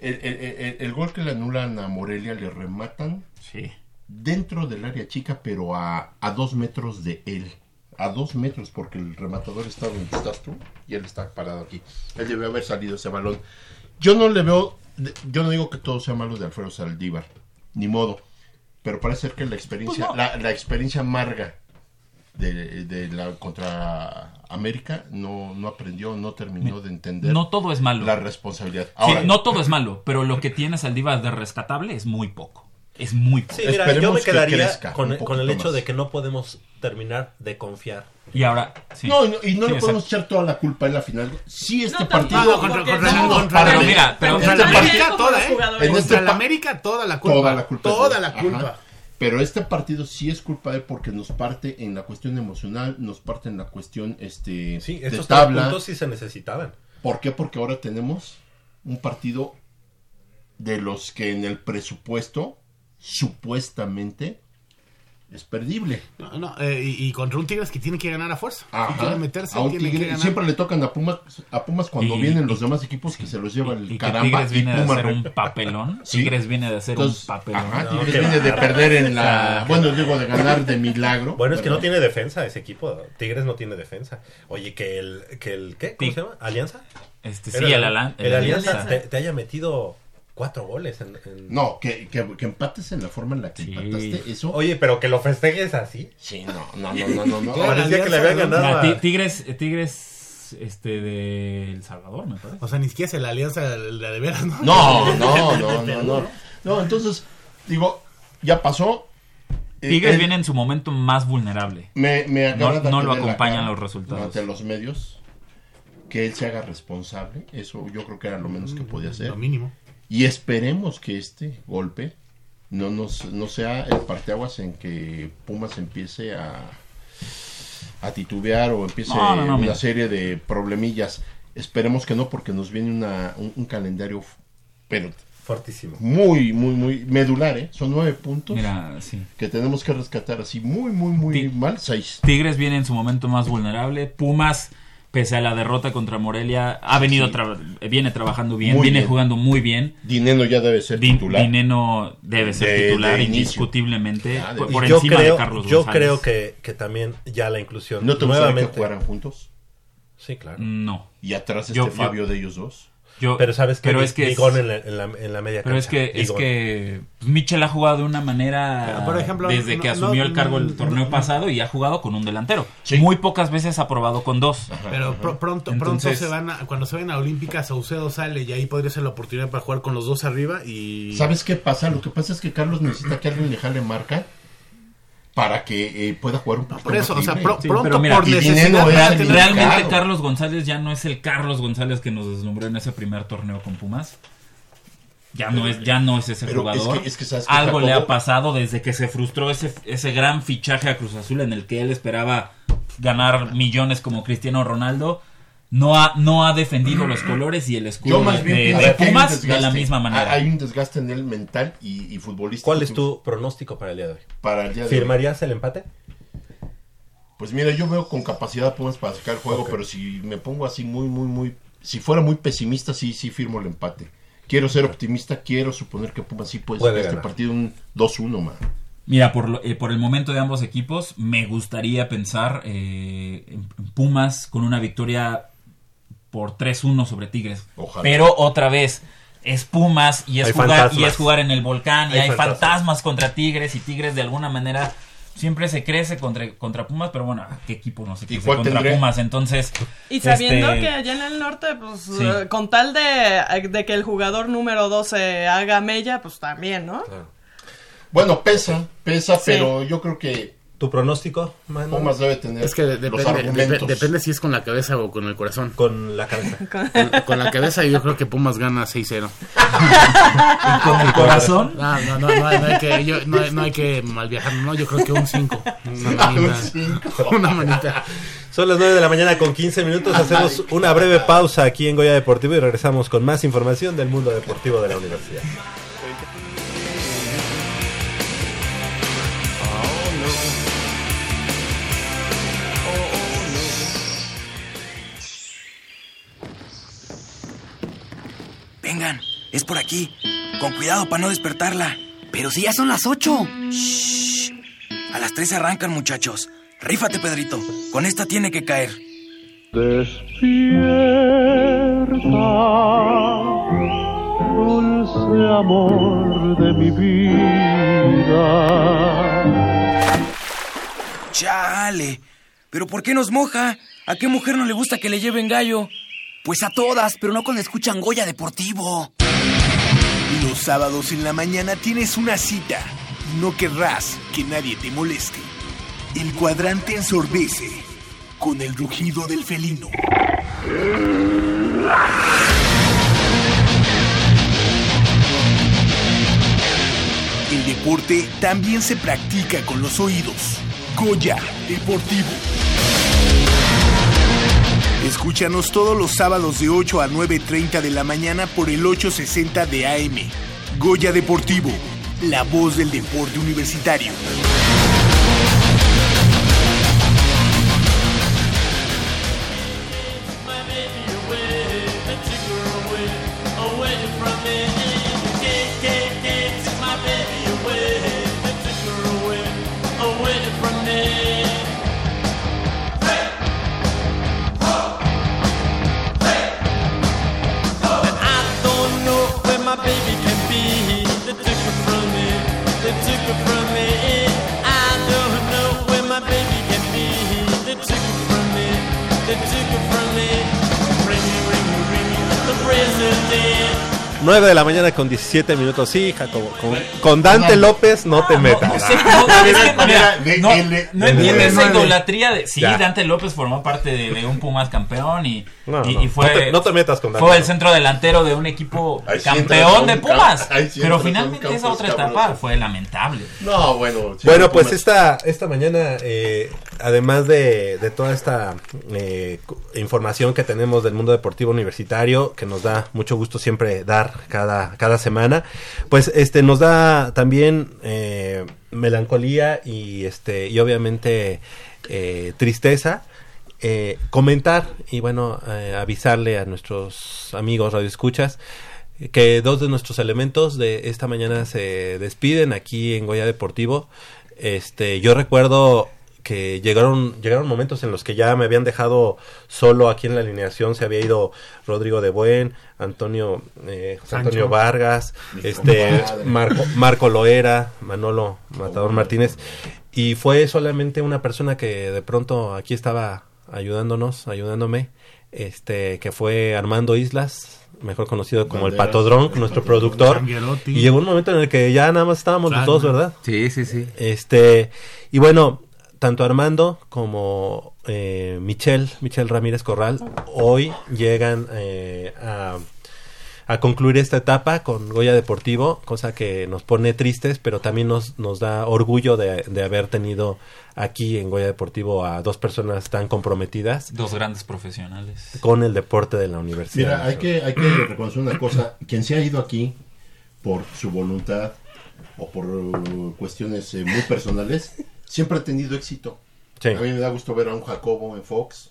el, el- el- el gol que le anulan a Morelia le rematan Sí. dentro del área chica, pero a, a dos metros de él. A dos metros, porque el rematador está donde estás tú y él está parado aquí. Él debe haber salido ese balón. Yo no le veo, yo no digo que todo sea malo de Alfredo Saldívar, ni modo. Pero parece ser que la experiencia, Pues no. la, la experiencia amarga de, de la contra América no, no aprendió, no terminó de entender No todo es malo. la responsabilidad. Sí, Ahora, no todo es malo, pero lo que tiene Saldívar de rescatable es muy poco. Es muy poco. Sí, mira, yo Esperemos me que quedaría con, el hecho más. de que no podemos terminar de confiar. Y ahora, sí. No, y no, y no Sí, le podemos echar toda la culpa en la final. Sí, este No, partido. contra- no, mira, pero Contra este la América como toda, ¿eh? En este Contra la América toda la culpa. Toda la culpa. Toda la Ajá. culpa. Pero este partido sí es culpa de él porque nos parte en la cuestión emocional, nos parte en la cuestión este Sí, de tabla. puntos sí se necesitaban. ¿Por qué? Porque ahora tenemos un partido de los que en el presupuesto supuestamente es perdible. No, no, eh, y, y contra un Tigres que tiene que ganar a fuerza. Meterse, A un tiene Tigre- que ganar. siempre le tocan a Pumas, a Pumas cuando Y- vienen los y- demás equipos que se los lleva el caramba. Tigres y viene de hacer un papelón. [laughs] Sí. Tigres viene de hacer Entonces, un papelón. ajá, No, Tigres viene de perder en la... Bueno, digo, de ganar de milagro. Bueno, es que no tiene defensa ese equipo. Tigres no tiene defensa. Oye, que el, que el ¿qué? ¿Cómo se llama? ¿Alianza? Este, sí, el, el el Alianza Alianza. te, te haya metido cuatro goles. En, en- No, que, que, que empates en la forma en la que Sí. empataste, eso... Oye, pero que lo festejes así. Sí, no, no, no, no, no. no. Parecía que le habían Alianza, ganado. Mira, a- Ti- Tigres, Tigres, este, de El Salvador, me parece. O sea, ni siquiera es la alianza la de veras, ¿no? No, no, [laughs] no, no, no. No, entonces, digo, ya pasó. Eh, Tigres viene en su momento más vulnerable. Me, me No- no lo acompañan los resultados. Ante los medios, que él se haga responsable. Eso yo creo que era lo menos que podía hacer. Lo mínimo. Y esperemos que este golpe no, nos, no sea el parteaguas en que Pumas empiece a, a titubear o empiece No, no, no, una mira. serie de problemillas. Esperemos que no, porque nos viene una, un, un calendario, pero Fortísimo. muy, muy, muy medular, ¿eh? Son nueve puntos Mira, sí. que tenemos que rescatar así muy, muy, muy mal. Seis. Tigres viene en su momento más vulnerable. Pumas, pese a la derrota contra Morelia, ha venido Sí. tra- viene trabajando bien, Muy viene bien. jugando muy bien. Dineno ya debe ser Din- titular. Dineno debe ser De- titular de indiscutiblemente de- por, Y por yo encima creo, de Carlos yo González. creo que, que también ya la inclusión ¿No te gustaría que nuevamente. jugaran juntos? Sí, claro. No. Y atrás este Yo- yo- Fabio de ellos dos. Yo, Pero sabes que pero es que es- Bigón en la, en la, en la media pero es que es que pues, Mitchell ha jugado de una manera Pero, por ejemplo, desde no- que no- asumió el cargo el torneo no- pasado y ha jugado con un delantero. Sí. Muy pocas veces ha probado con dos. Pero pr- pronto, Entonces- pronto se van a, cuando se vayan a Olímpicas, Saucedo sale y ahí podría ser la oportunidad para jugar con los dos arriba y... ¿Sabes qué pasa? Lo que pasa es que Carlos necesita que alguien le jale marca para que eh, pueda jugar un poquito Por eso, más o sea, libre. pro- Sí, pronto pero mira, por y necesidad Realmente. Carlos González ya no es el Carlos González que nos deslumbró en ese primer torneo con Pumas. Ya no es, ya no es ese Pero es jugador. que- es que sabes que Algo le ha pasado desde que se frustró ese, ese gran fichaje a Cruz Azul en el que él esperaba ganar millones como Cristiano Ronaldo. No ha, no ha defendido los colores y el Yo escudo más de, Pumas de desgaste. la misma manera. Hay un desgaste en él mental y, y futbolístico. ¿Cuál es tu pronóstico para el día de hoy? Para el día de hoy? ¿Firmarías el empate? Pues mira, yo veo con capacidad Pumas para sacar el juego, pero si me pongo así muy, muy, muy... Si fuera muy pesimista, sí, sí firmo el empate. Quiero ser optimista, quiero suponer que Pumas sí puede, Puede sacar este partido un 2-1, man. Mira, por, lo- eh, por el momento de ambos equipos, me gustaría pensar eh, en Pumas con una victoria por 3-1 sobre Tigres. Ojalá. Pero otra vez, es Pumas y es, Hay jugar, fantasmas. y es jugar en el volcán y Hay hay, fantasmas. fantasmas. contra Tigres y Tigres de alguna manera siempre se crece contra, contra Pumas, pero bueno, ¿qué equipo no se crece contra tendré? Pumas? Entonces, Y sabiendo este, que allá en el norte, pues Sí. eh, con tal de, de que el jugador número 12 haga mella, pues también, ¿no? Bueno, pesa, pesa, Sí. pero yo creo que ¿Tu pronóstico, Manu? Pumas debe tener Es que de- los depende, argumentos. dep- depende si es con la cabeza o con el corazón. Con la cabeza. [laughs] Con, con la cabeza yo creo que Pumas gana 6-0. y con el corazón, No, no, no, no, hay- no hay que, yo- no, hay- no hay que malviajar, no, yo creo que un 5. Una manita. [laughs] Una manita. Son las 9 de la mañana con 15 minutos. Hacemos una breve pausa aquí en Goya Deportivo y regresamos con más información del mundo deportivo de la universidad. Aquí. Con cuidado para no despertarla. Pero si ya son las ocho. Shh. A las tres arrancan, muchachos. Rífate, Pedrito. Con esta tiene que caer. dulce amor de mi vida. Chale. ¿Pero por qué nos moja? ¿A qué mujer no le gusta que le lleven gallo? Pues a todas, pero no cuando escuchan Goya Deportivo. Sábados en la mañana tienes una cita no querrás que nadie te moleste. El cuadrante ensordece con el rugido del felino. El deporte también se practica con los oídos. Goya Deportivo. Escúchanos todos los sábados de 8 a 9.30 de la mañana por el 860 de AM. Goya Deportivo, la voz del deporte universitario. 9 de la mañana con 17 minutos. Sí, Jacobo. Con, con Dante López no te metas. Sí, no, es que, mira, de- no, de- esa idolatría de... Sí, Ya. Dante López formó parte de, de un Pumas campeón y, No, y, no, y fue... no te- no te metas con Dante Fue el centro delantero de un equipo Ahí sí campeón de Pumas. ahí sí pero finalmente esa otra etapa fue lamentable. No, bueno. sí, Bueno, no, pues Pumas- esta, esta mañana, eh, además de, de toda esta eh, información que tenemos del mundo deportivo universitario, que nos da mucho gusto siempre dar cada, cada semana, pues este nos da también eh, melancolía y este y obviamente eh, tristeza. eh, comentar y bueno avisarle a nuestros amigos radioescuchas que dos de nuestros elementos de esta mañana se despiden aquí en Goya Deportivo. Este, yo recuerdo que llegaron llegaron momentos en los que ya me habían dejado solo aquí en la alineación, se había ido Rodrigo de Buen, Antonio eh. Antonio Vargas, este. Marco Marco Loera, Manolo Matador Martínez y fue solamente una persona que de pronto aquí estaba ayudándonos, ayudándome, este que fue Armando Islas, mejor conocido como el Banderas, Patodrón, el nuestro Patodrón. productor. Y llegó un momento en el que ya nada más estábamos los dos. ¿verdad? Sí, sí, sí. Este, y bueno, tanto Armando como eh, Michelle, Michelle Ramírez Corral, hoy llegan eh, a, a concluir esta etapa con Goya Deportivo, cosa que nos pone tristes, pero también nos, nos da orgullo de, de haber tenido aquí en Goya Deportivo a dos personas tan comprometidas Dos grandes profesionales. con el deporte de la universidad. Mira, hay que, hay que reconocer una cosa. Quien se ha ido aquí por su voluntad o por cuestiones eh, muy personales, siempre ha tenido éxito. Sí. A mí me da gusto ver a un Jacobo en Fox,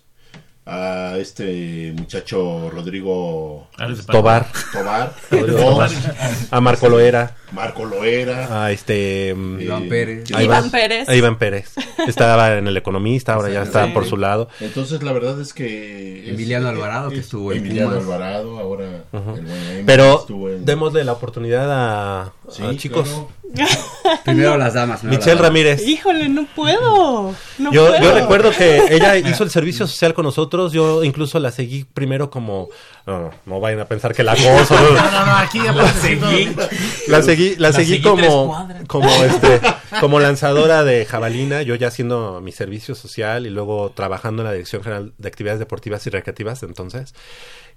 a este muchacho Rodrigo Alex Tobar, Tobar, [laughs] Rodrigo dos, Tobar, a Marco Loera, Marco Loera, a este mm, Iván eh, Pérez. a Iván Pérez. a Iván Pérez. Estaba en el economista, ahora ya está Sí. por su lado. Entonces la verdad es que es- Emiliano es- Alvarado, que es- estuvo en Emiliano Pumas. Alvarado, ahora el buen Pero estuvo en- démosle la oportunidad a, Sí, a chicos. claro. [laughs] Primero las damas. Michelle las damas. Ramírez. Híjole, no puedo. No Yo, puedo. yo recuerdo que [laughs] ella hizo el servicio social con nosotros. Yo incluso la seguí primero como. No, no, no vayan a pensar que la acoso. [laughs] no. No, no, aquí ya puedes decir todo. seguí. La seguí, la La seguí como, como este, [laughs] como lanzadora de jabalina, yo ya haciendo mi servicio social y luego trabajando en la Dirección General de Actividades Deportivas y Recreativas entonces.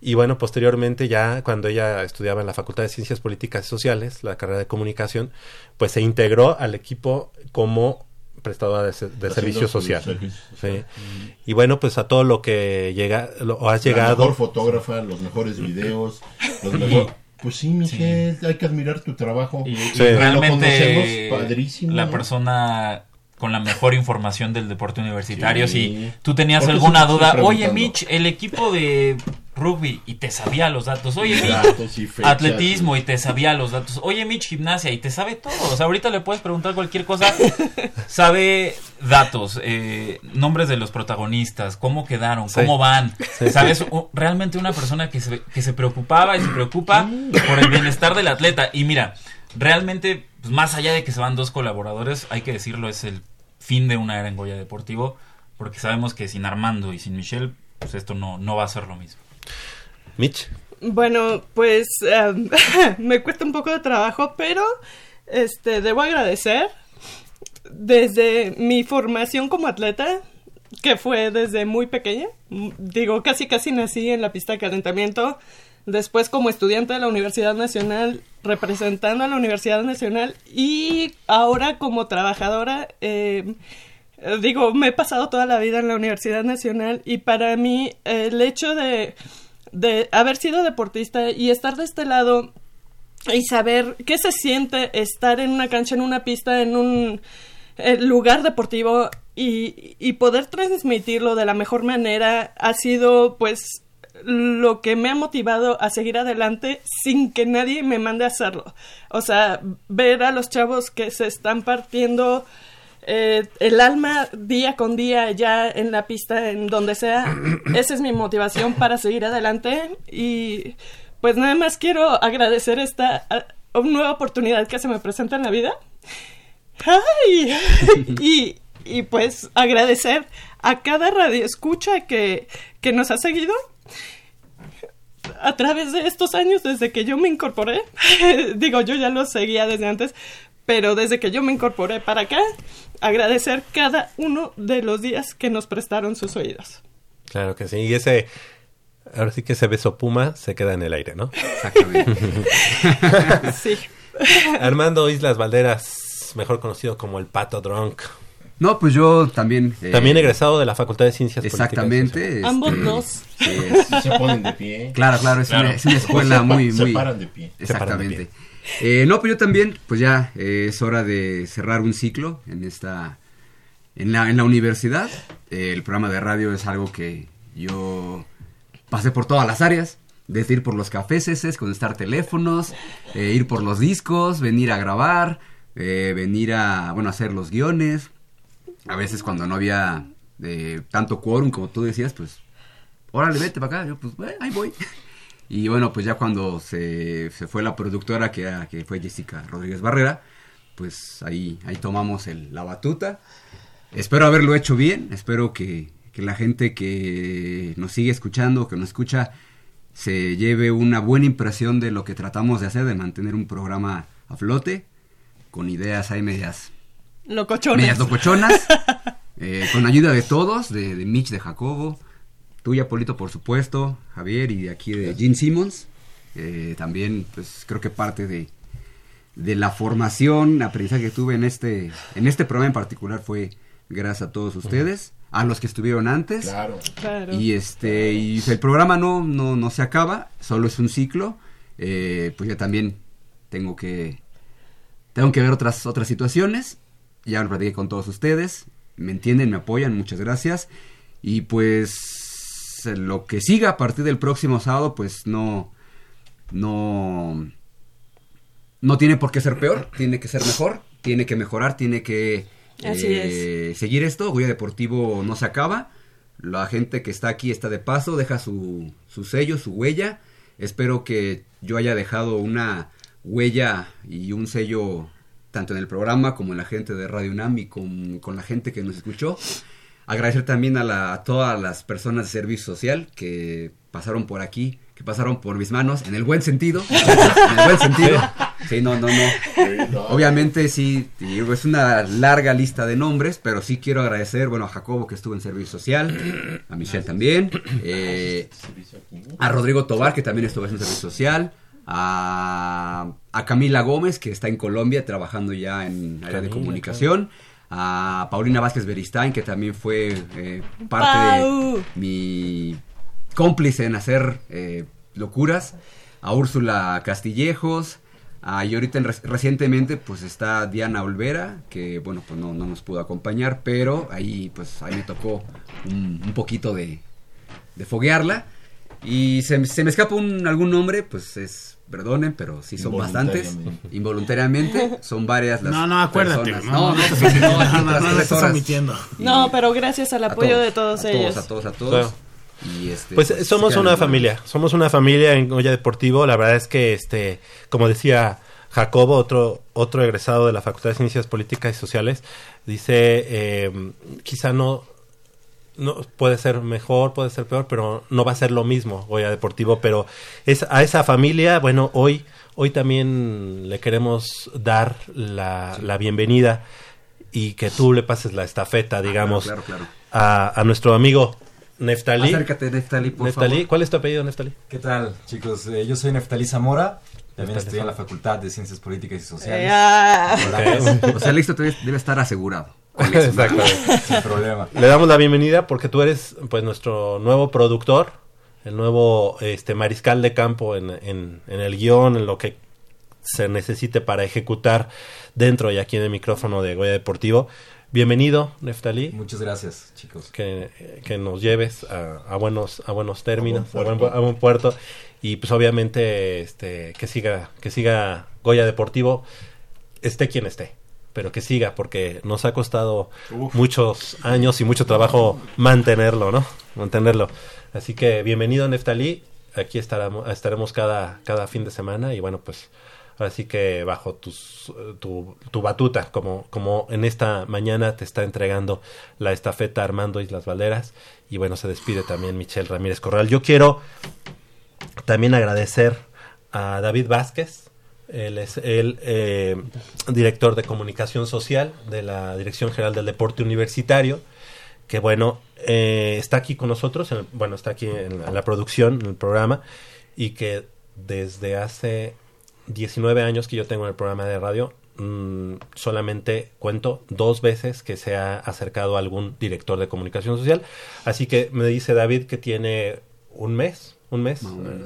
Y bueno, posteriormente ya cuando ella estudiaba en la Facultad de Ciencias Políticas y Sociales, la carrera de comunicación, pues se integró al equipo como prestadora de, servicio social. servicio social. Sí. Y bueno, pues a todo lo que llega, lo, has La llegado. mejor fotógrafa, los mejores videos, los mejor- Pues sí, Michelle, hay que admirar tu trabajo. Y, Sí. Realmente padrísimo. la persona con la mejor información del deporte universitario. Sí. Si tú tenías alguna duda, oye. Mitch, el equipo de rugby y te sabía los datos. Oye Mitch, y atletismo y te sabía los datos. Oye Mitch, gimnasia y te sabe todo. O sea, ahorita le puedes preguntar cualquier cosa. [laughs] Sabe datos, eh, nombres de los protagonistas, cómo quedaron, Sí. cómo van. Sí. ¿Sabes? Realmente una persona que se, que se preocupaba y se preocupa por el bienestar del atleta. Y mira, realmente, pues, más allá de que se van dos colaboradores, hay que decirlo, es el fin de una era en Goya Deportivo. porque sabemos que sin Armando y sin Michelle, pues esto no, no va a ser lo mismo. Mitch. Bueno, pues em, [laughs] me cuesta un poco de trabajo, pero este debo agradecer desde mi formación como atleta, que fue desde muy pequeña, m- digo, casi casi nací en la pista de calentamiento, después como estudiante de la Universidad Nacional, representando a la Universidad Nacional y ahora como trabajadora, eh, digo, me he pasado toda la vida en la Universidad Nacional y para mí eh, el hecho de, de haber sido deportista y estar de este lado y saber qué se siente estar en una cancha, en una pista, en un eh, lugar deportivo y, y poder transmitirlo de la mejor manera ha sido pues lo que me ha motivado a seguir adelante sin que nadie me mande a hacerlo. O sea, ver a los chavos que se están partiendo eh, el alma día con día ya en la pista, en donde sea, [clears throat] esa es mi motivación para seguir adelante y pues nada más quiero agradecer esta a- nueva oportunidad que se me presenta en la vida. ¡Ay! [laughs] y, y pues agradecer a cada radio escucha que, que nos ha seguido a través de estos años desde que yo me incorporé. [laughs] Digo, yo ya lo seguía desde antes, pero desde que yo me incorporé para acá, agradecer cada uno de los días que nos prestaron sus oídos. Claro que sí. Y ese. Ahora sí que ese beso puma se queda en el aire, ¿no? Exactamente. [laughs] sí. [laughs] Armando Islas Valderas, mejor conocido como el Pato Drunk. No, pues yo también. eh, También egresado de la Facultad de Ciencias Exactamente. Este, Ambos dos. sí, se ponen de pie. Claro, claro, es, Claro. Una, es una escuela Se muy, se muy... paran de pie. Se paran de Exactamente. Eh, no, pues yo también, pues ya eh, es hora de cerrar un ciclo en esta, en la, en la universidad. Eh, el programa de radio es algo que yo pasé por todas las áreas. Desde ir por los cafés, contestar teléfonos, eh, ir por los discos, venir a grabar, venir a, bueno, hacer los guiones. A veces cuando no había tanto quórum como tú decías, pues, órale, vete para acá. Yo, pues, "Eh, ahí voy. Y bueno, pues ya cuando se, se fue la productora, que, era- que fue Jessica Rodríguez Barrera, pues ahí, ahí tomamos el- la batuta. Espero haberlo hecho bien, espero que, que la gente que nos sigue escuchando, que nos escucha, se lleve una buena impresión de lo que tratamos de hacer, de mantener un programa a flote, con ideas ahí medias, Locochones. medias locochonas, eh, con ayuda de todos, de, de Mitch, de Jacobo, tuya, Polito, por supuesto, Javier, y de aquí de Gene Simmons. Eh, también, pues creo que parte de, de la formación, aprendizaje que tuve en este, en este programa en particular fue gracias a todos ustedes, a los que estuvieron antes. Claro. Claro. Y este, y el programa no, no, no se acaba, solo es un ciclo. Eh, pues yo también tengo que, tengo que ver otras, otras situaciones. Ya lo platiqué con todos ustedes. Me entienden, me apoyan, muchas gracias. Y pues lo que siga a partir del próximo sábado, pues no, no, no tiene por qué ser peor, tiene que ser mejor, tiene que mejorar, tiene que Así eh, seguir esto. Goya Deportivo no se acaba. La gente que está aquí está de paso, deja su, su sello, su huella. Espero que yo haya dejado una huella y un sello tanto en el programa como en la gente de Radio UNAM y con, con la gente que nos escuchó. Agradecer también a, la- a todas las personas de servicio social que pasaron por aquí, que pasaron por mis manos, en el buen sentido. [laughs] en el buen sentido. Sí, no, no, no. Obviamente sí, es una larga lista de nombres, pero sí quiero agradecer, bueno, a Jacobo que estuvo en servicio social, a Michelle también, [coughs] eh, a Rodrigo Tobar que también estuvo en servicio social, a, a Camila Gómez que está en Colombia trabajando ya en área de comunicación, a Paulina Vázquez Beristain que también fue eh, parte Pau. de mi cómplice en hacer eh, locuras, a Úrsula Castillejos, a, y ahorita en rec- recientemente pues está Diana Olvera, que bueno pues no, no nos pudo acompañar, pero ahí pues ahí me tocó un, un poquito de, de foguearla. Y se, se me escapa un, algún nombre, pues es, perdonen, pero sí son bastantes. Involuntariamente, son varias las No, no, acuérdate. personas. No, no, no, no, no, no, no, estás omitiendo. No, pero gracias al apoyo de todos a ellos. Todos, a todos, a todos. Claro. Y este, Pues, eh, somos una familia, somos una familia en Goya Deportivo. La verdad es que, este, como decía Jacobo, otro, otro egresado de la Facultad de Ciencias Políticas y Sociales, dice, eh, quizá no, no, puede ser mejor, puede ser peor, pero no va a ser lo mismo Goya Deportivo. Pero es, a esa familia, bueno, hoy, hoy también le queremos dar la, la bienvenida y que tú le pases la estafeta, digamos, claro, claro. A, a nuestro amigo Neftalí. Acércate, Neftalí, por Neftalí, favor. ¿cuál es tu apellido, Neftalí? ¿Qué tal, chicos? Eh, yo soy Neftalí Zamora. También estudié en la. Facultad de Ciencias Políticas y Sociales. Eh, ah. Hola. O sea, listo, debe estar asegurado. [laughs] Exactamente. Sin problema. Le damos la bienvenida porque tú eres pues nuestro nuevo productor, el nuevo este mariscal de campo en, en, en el guion, en lo que se necesite para ejecutar dentro y aquí en el micrófono de Goya Deportivo. Bienvenido, Neftalí. Muchas gracias, chicos. Que, que nos lleves a, a buenos a buenos términos, a buen buen, puerto. a buen puerto y pues obviamente este que siga que siga Goya Deportivo esté quien esté, pero que siga porque nos ha costado Uf. muchos años y mucho trabajo mantenerlo, ¿no? Mantenerlo. Así que bienvenido Neftalí, aquí estaremos estaremos cada cada fin de semana y bueno, pues Así que bajo tus, eh, tu, tu batuta, como, como en esta mañana te está entregando la estafeta Armando Islas Valderas. Y bueno, se despide también Michelle Ramírez Corral. Yo quiero también agradecer a David Vázquez. Él es el eh, director de comunicación social de la Dirección General del Deporte Universitario, que bueno, eh, está aquí con nosotros, en bueno, está aquí en la, producción, en el programa, y que desde hace 19 años que yo tengo en el programa de radio, mm, solamente cuento dos veces que se ha acercado algún director de comunicación social. Así que me dice David que tiene un mes, un mes.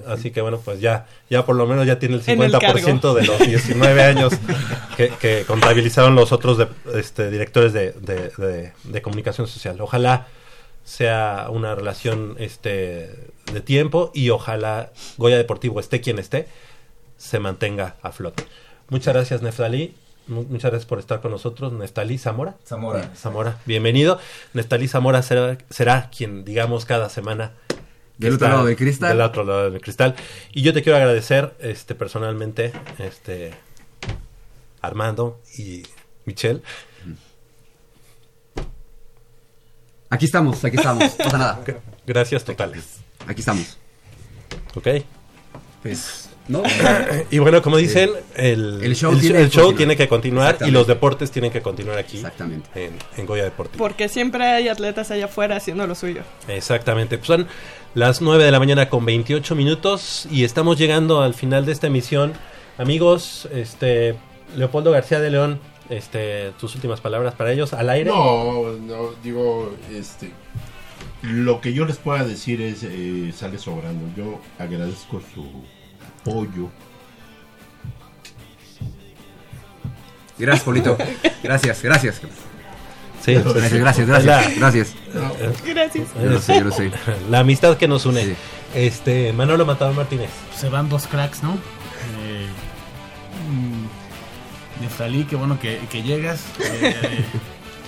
Así que bueno, pues ya, ya por lo menos ya tiene el En el 50% de los 19 años que, que contabilizaron los otros de- este, directores de, de- de- de comunicación social. Ojalá sea una relación este de tiempo y ojalá Goya Deportivo esté quien esté se mantenga a flote. Muchas gracias Neftalí, Mu- muchas gracias por estar con nosotros, Neftalí Zamora. Zamora. Zamora, bienvenido. Neftalí Zamora será, será quien digamos cada semana Del otro lado del cristal. Del otro lado del cristal. Y yo te quiero agradecer este personalmente este Armando y Michelle. Aquí estamos, aquí estamos. Pasa nada. Gracias totales. Aquí estamos. Ok. Pues, ¿no? [laughs] y bueno, como dicen, el, El show el tiene el que show continuar. tiene que continuar y los deportes tienen que continuar aquí. Exactamente. En, en Goya Deportivo. Porque siempre hay atletas allá afuera haciendo lo suyo. Exactamente. Pues son las 9 de la mañana con 28 minutos y estamos llegando al final de esta emisión. Amigos, este Leopoldo García de León, este tus últimas palabras para ellos al aire. No, no, digo, este. Lo que yo les pueda decir es, eh, sale sobrando. Yo agradezco su apoyo. Gracias, Polito. Gracias, gracias. Sí, gracias, sí. gracias, La- gracias. Gracias. Gracias. Yo lo sé, yo lo sé. La amistad que nos une. Este Manolo Matador Martínez. Se van dos cracks, ¿no? Eh, mm, Neftalí, qué bueno que, que llegas. Eh,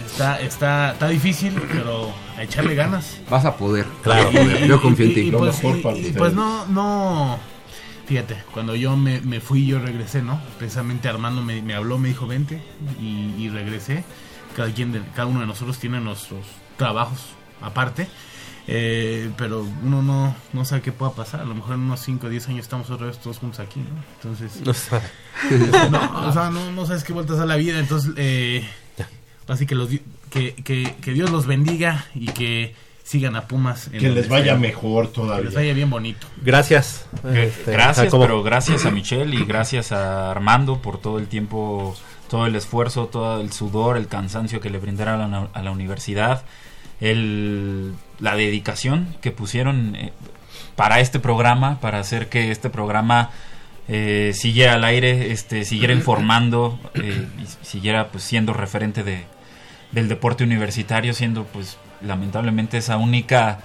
está, está, está difícil, pero a echarle ganas. Vas a poder. Claro. Vas a poder. Yo confío en ti. Y, pues, y- y, pues no, no. Fíjate, cuando yo me, me fui, yo regresé, ¿no? Precisamente Armando me, me habló, me dijo vente y, y regresé. Cada, quien de- cada uno de nosotros tiene nuestros trabajos aparte. Eh, pero uno no, no sabe qué pueda pasar. A lo mejor en unos 5 o 10 años estamos otra vez todos juntos aquí, ¿no? Entonces. [laughs] No sabe. [laughs] no, o sea, no, no sabes qué vueltas a la vida. Entonces, eh, así que, los, que, que, que Dios los bendiga y que sigan a Pumas. en Que les vaya mejor todavía. Que les vaya bien bonito. Gracias. Este, gracias, Jacobo. pero gracias a Michelle y gracias a Armando por todo el tiempo, todo el esfuerzo, todo el sudor, el cansancio que le brindaron a la, a la universidad, el, la dedicación que pusieron eh, para este programa, para hacer que este programa eh, siguiera al aire, este, siguiera informando eh, y siguiera pues siendo referente de, del deporte universitario, siendo pues lamentablemente esa única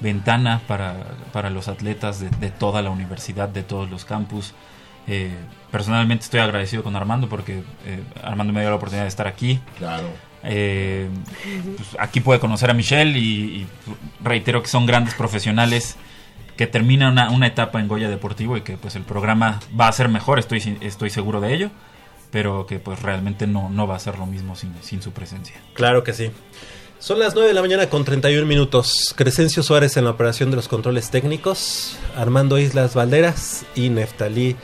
ventana para, para los atletas de, de toda la universidad, de todos los campus. Eh, personalmente estoy agradecido con Armando porque eh, Armando me dio la oportunidad de estar aquí. Claro. Eh, pues, aquí puede conocer a Michelle y, y reitero que son grandes profesionales que terminan una, una etapa en Goya Deportivo y que pues el programa va a ser mejor, estoy, estoy seguro de ello, pero que pues realmente no, no va a ser lo mismo sin, sin su presencia. Claro que sí. Son las 9 de la mañana con 31 minutos. Crescencio Suárez en la operación de los controles técnicos, Armando Islas Valderas y Neftalí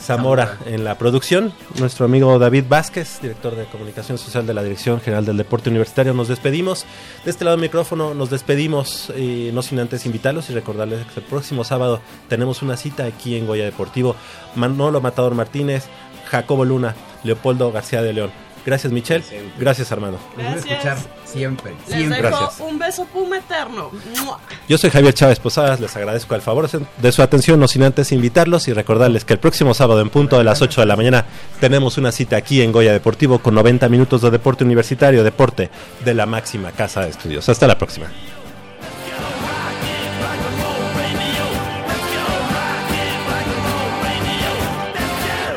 Zamora en la producción. Nuestro amigo David Vázquez, director de comunicación social de la Dirección General del Deporte Universitario. Nos despedimos. De este lado del micrófono nos despedimos, y no sin antes invitarlos y recordarles que el próximo sábado tenemos una cita aquí en Goya Deportivo. Manolo Matador Martínez, Jacobo Luna, Leopoldo García de León. Gracias Michelle, gracias Armando. Gracias. escuchar siempre, Les siempre. dejo Gracias. un beso puma eterno. ¡Mua! Yo soy Javier Chávez Posadas, les agradezco el favor de su atención, no sin antes invitarlos y recordarles que el próximo sábado en punto de las 8 de la mañana tenemos una cita aquí en Goya Deportivo con 90 minutos de deporte universitario, deporte de la máxima casa de estudios. Hasta la próxima.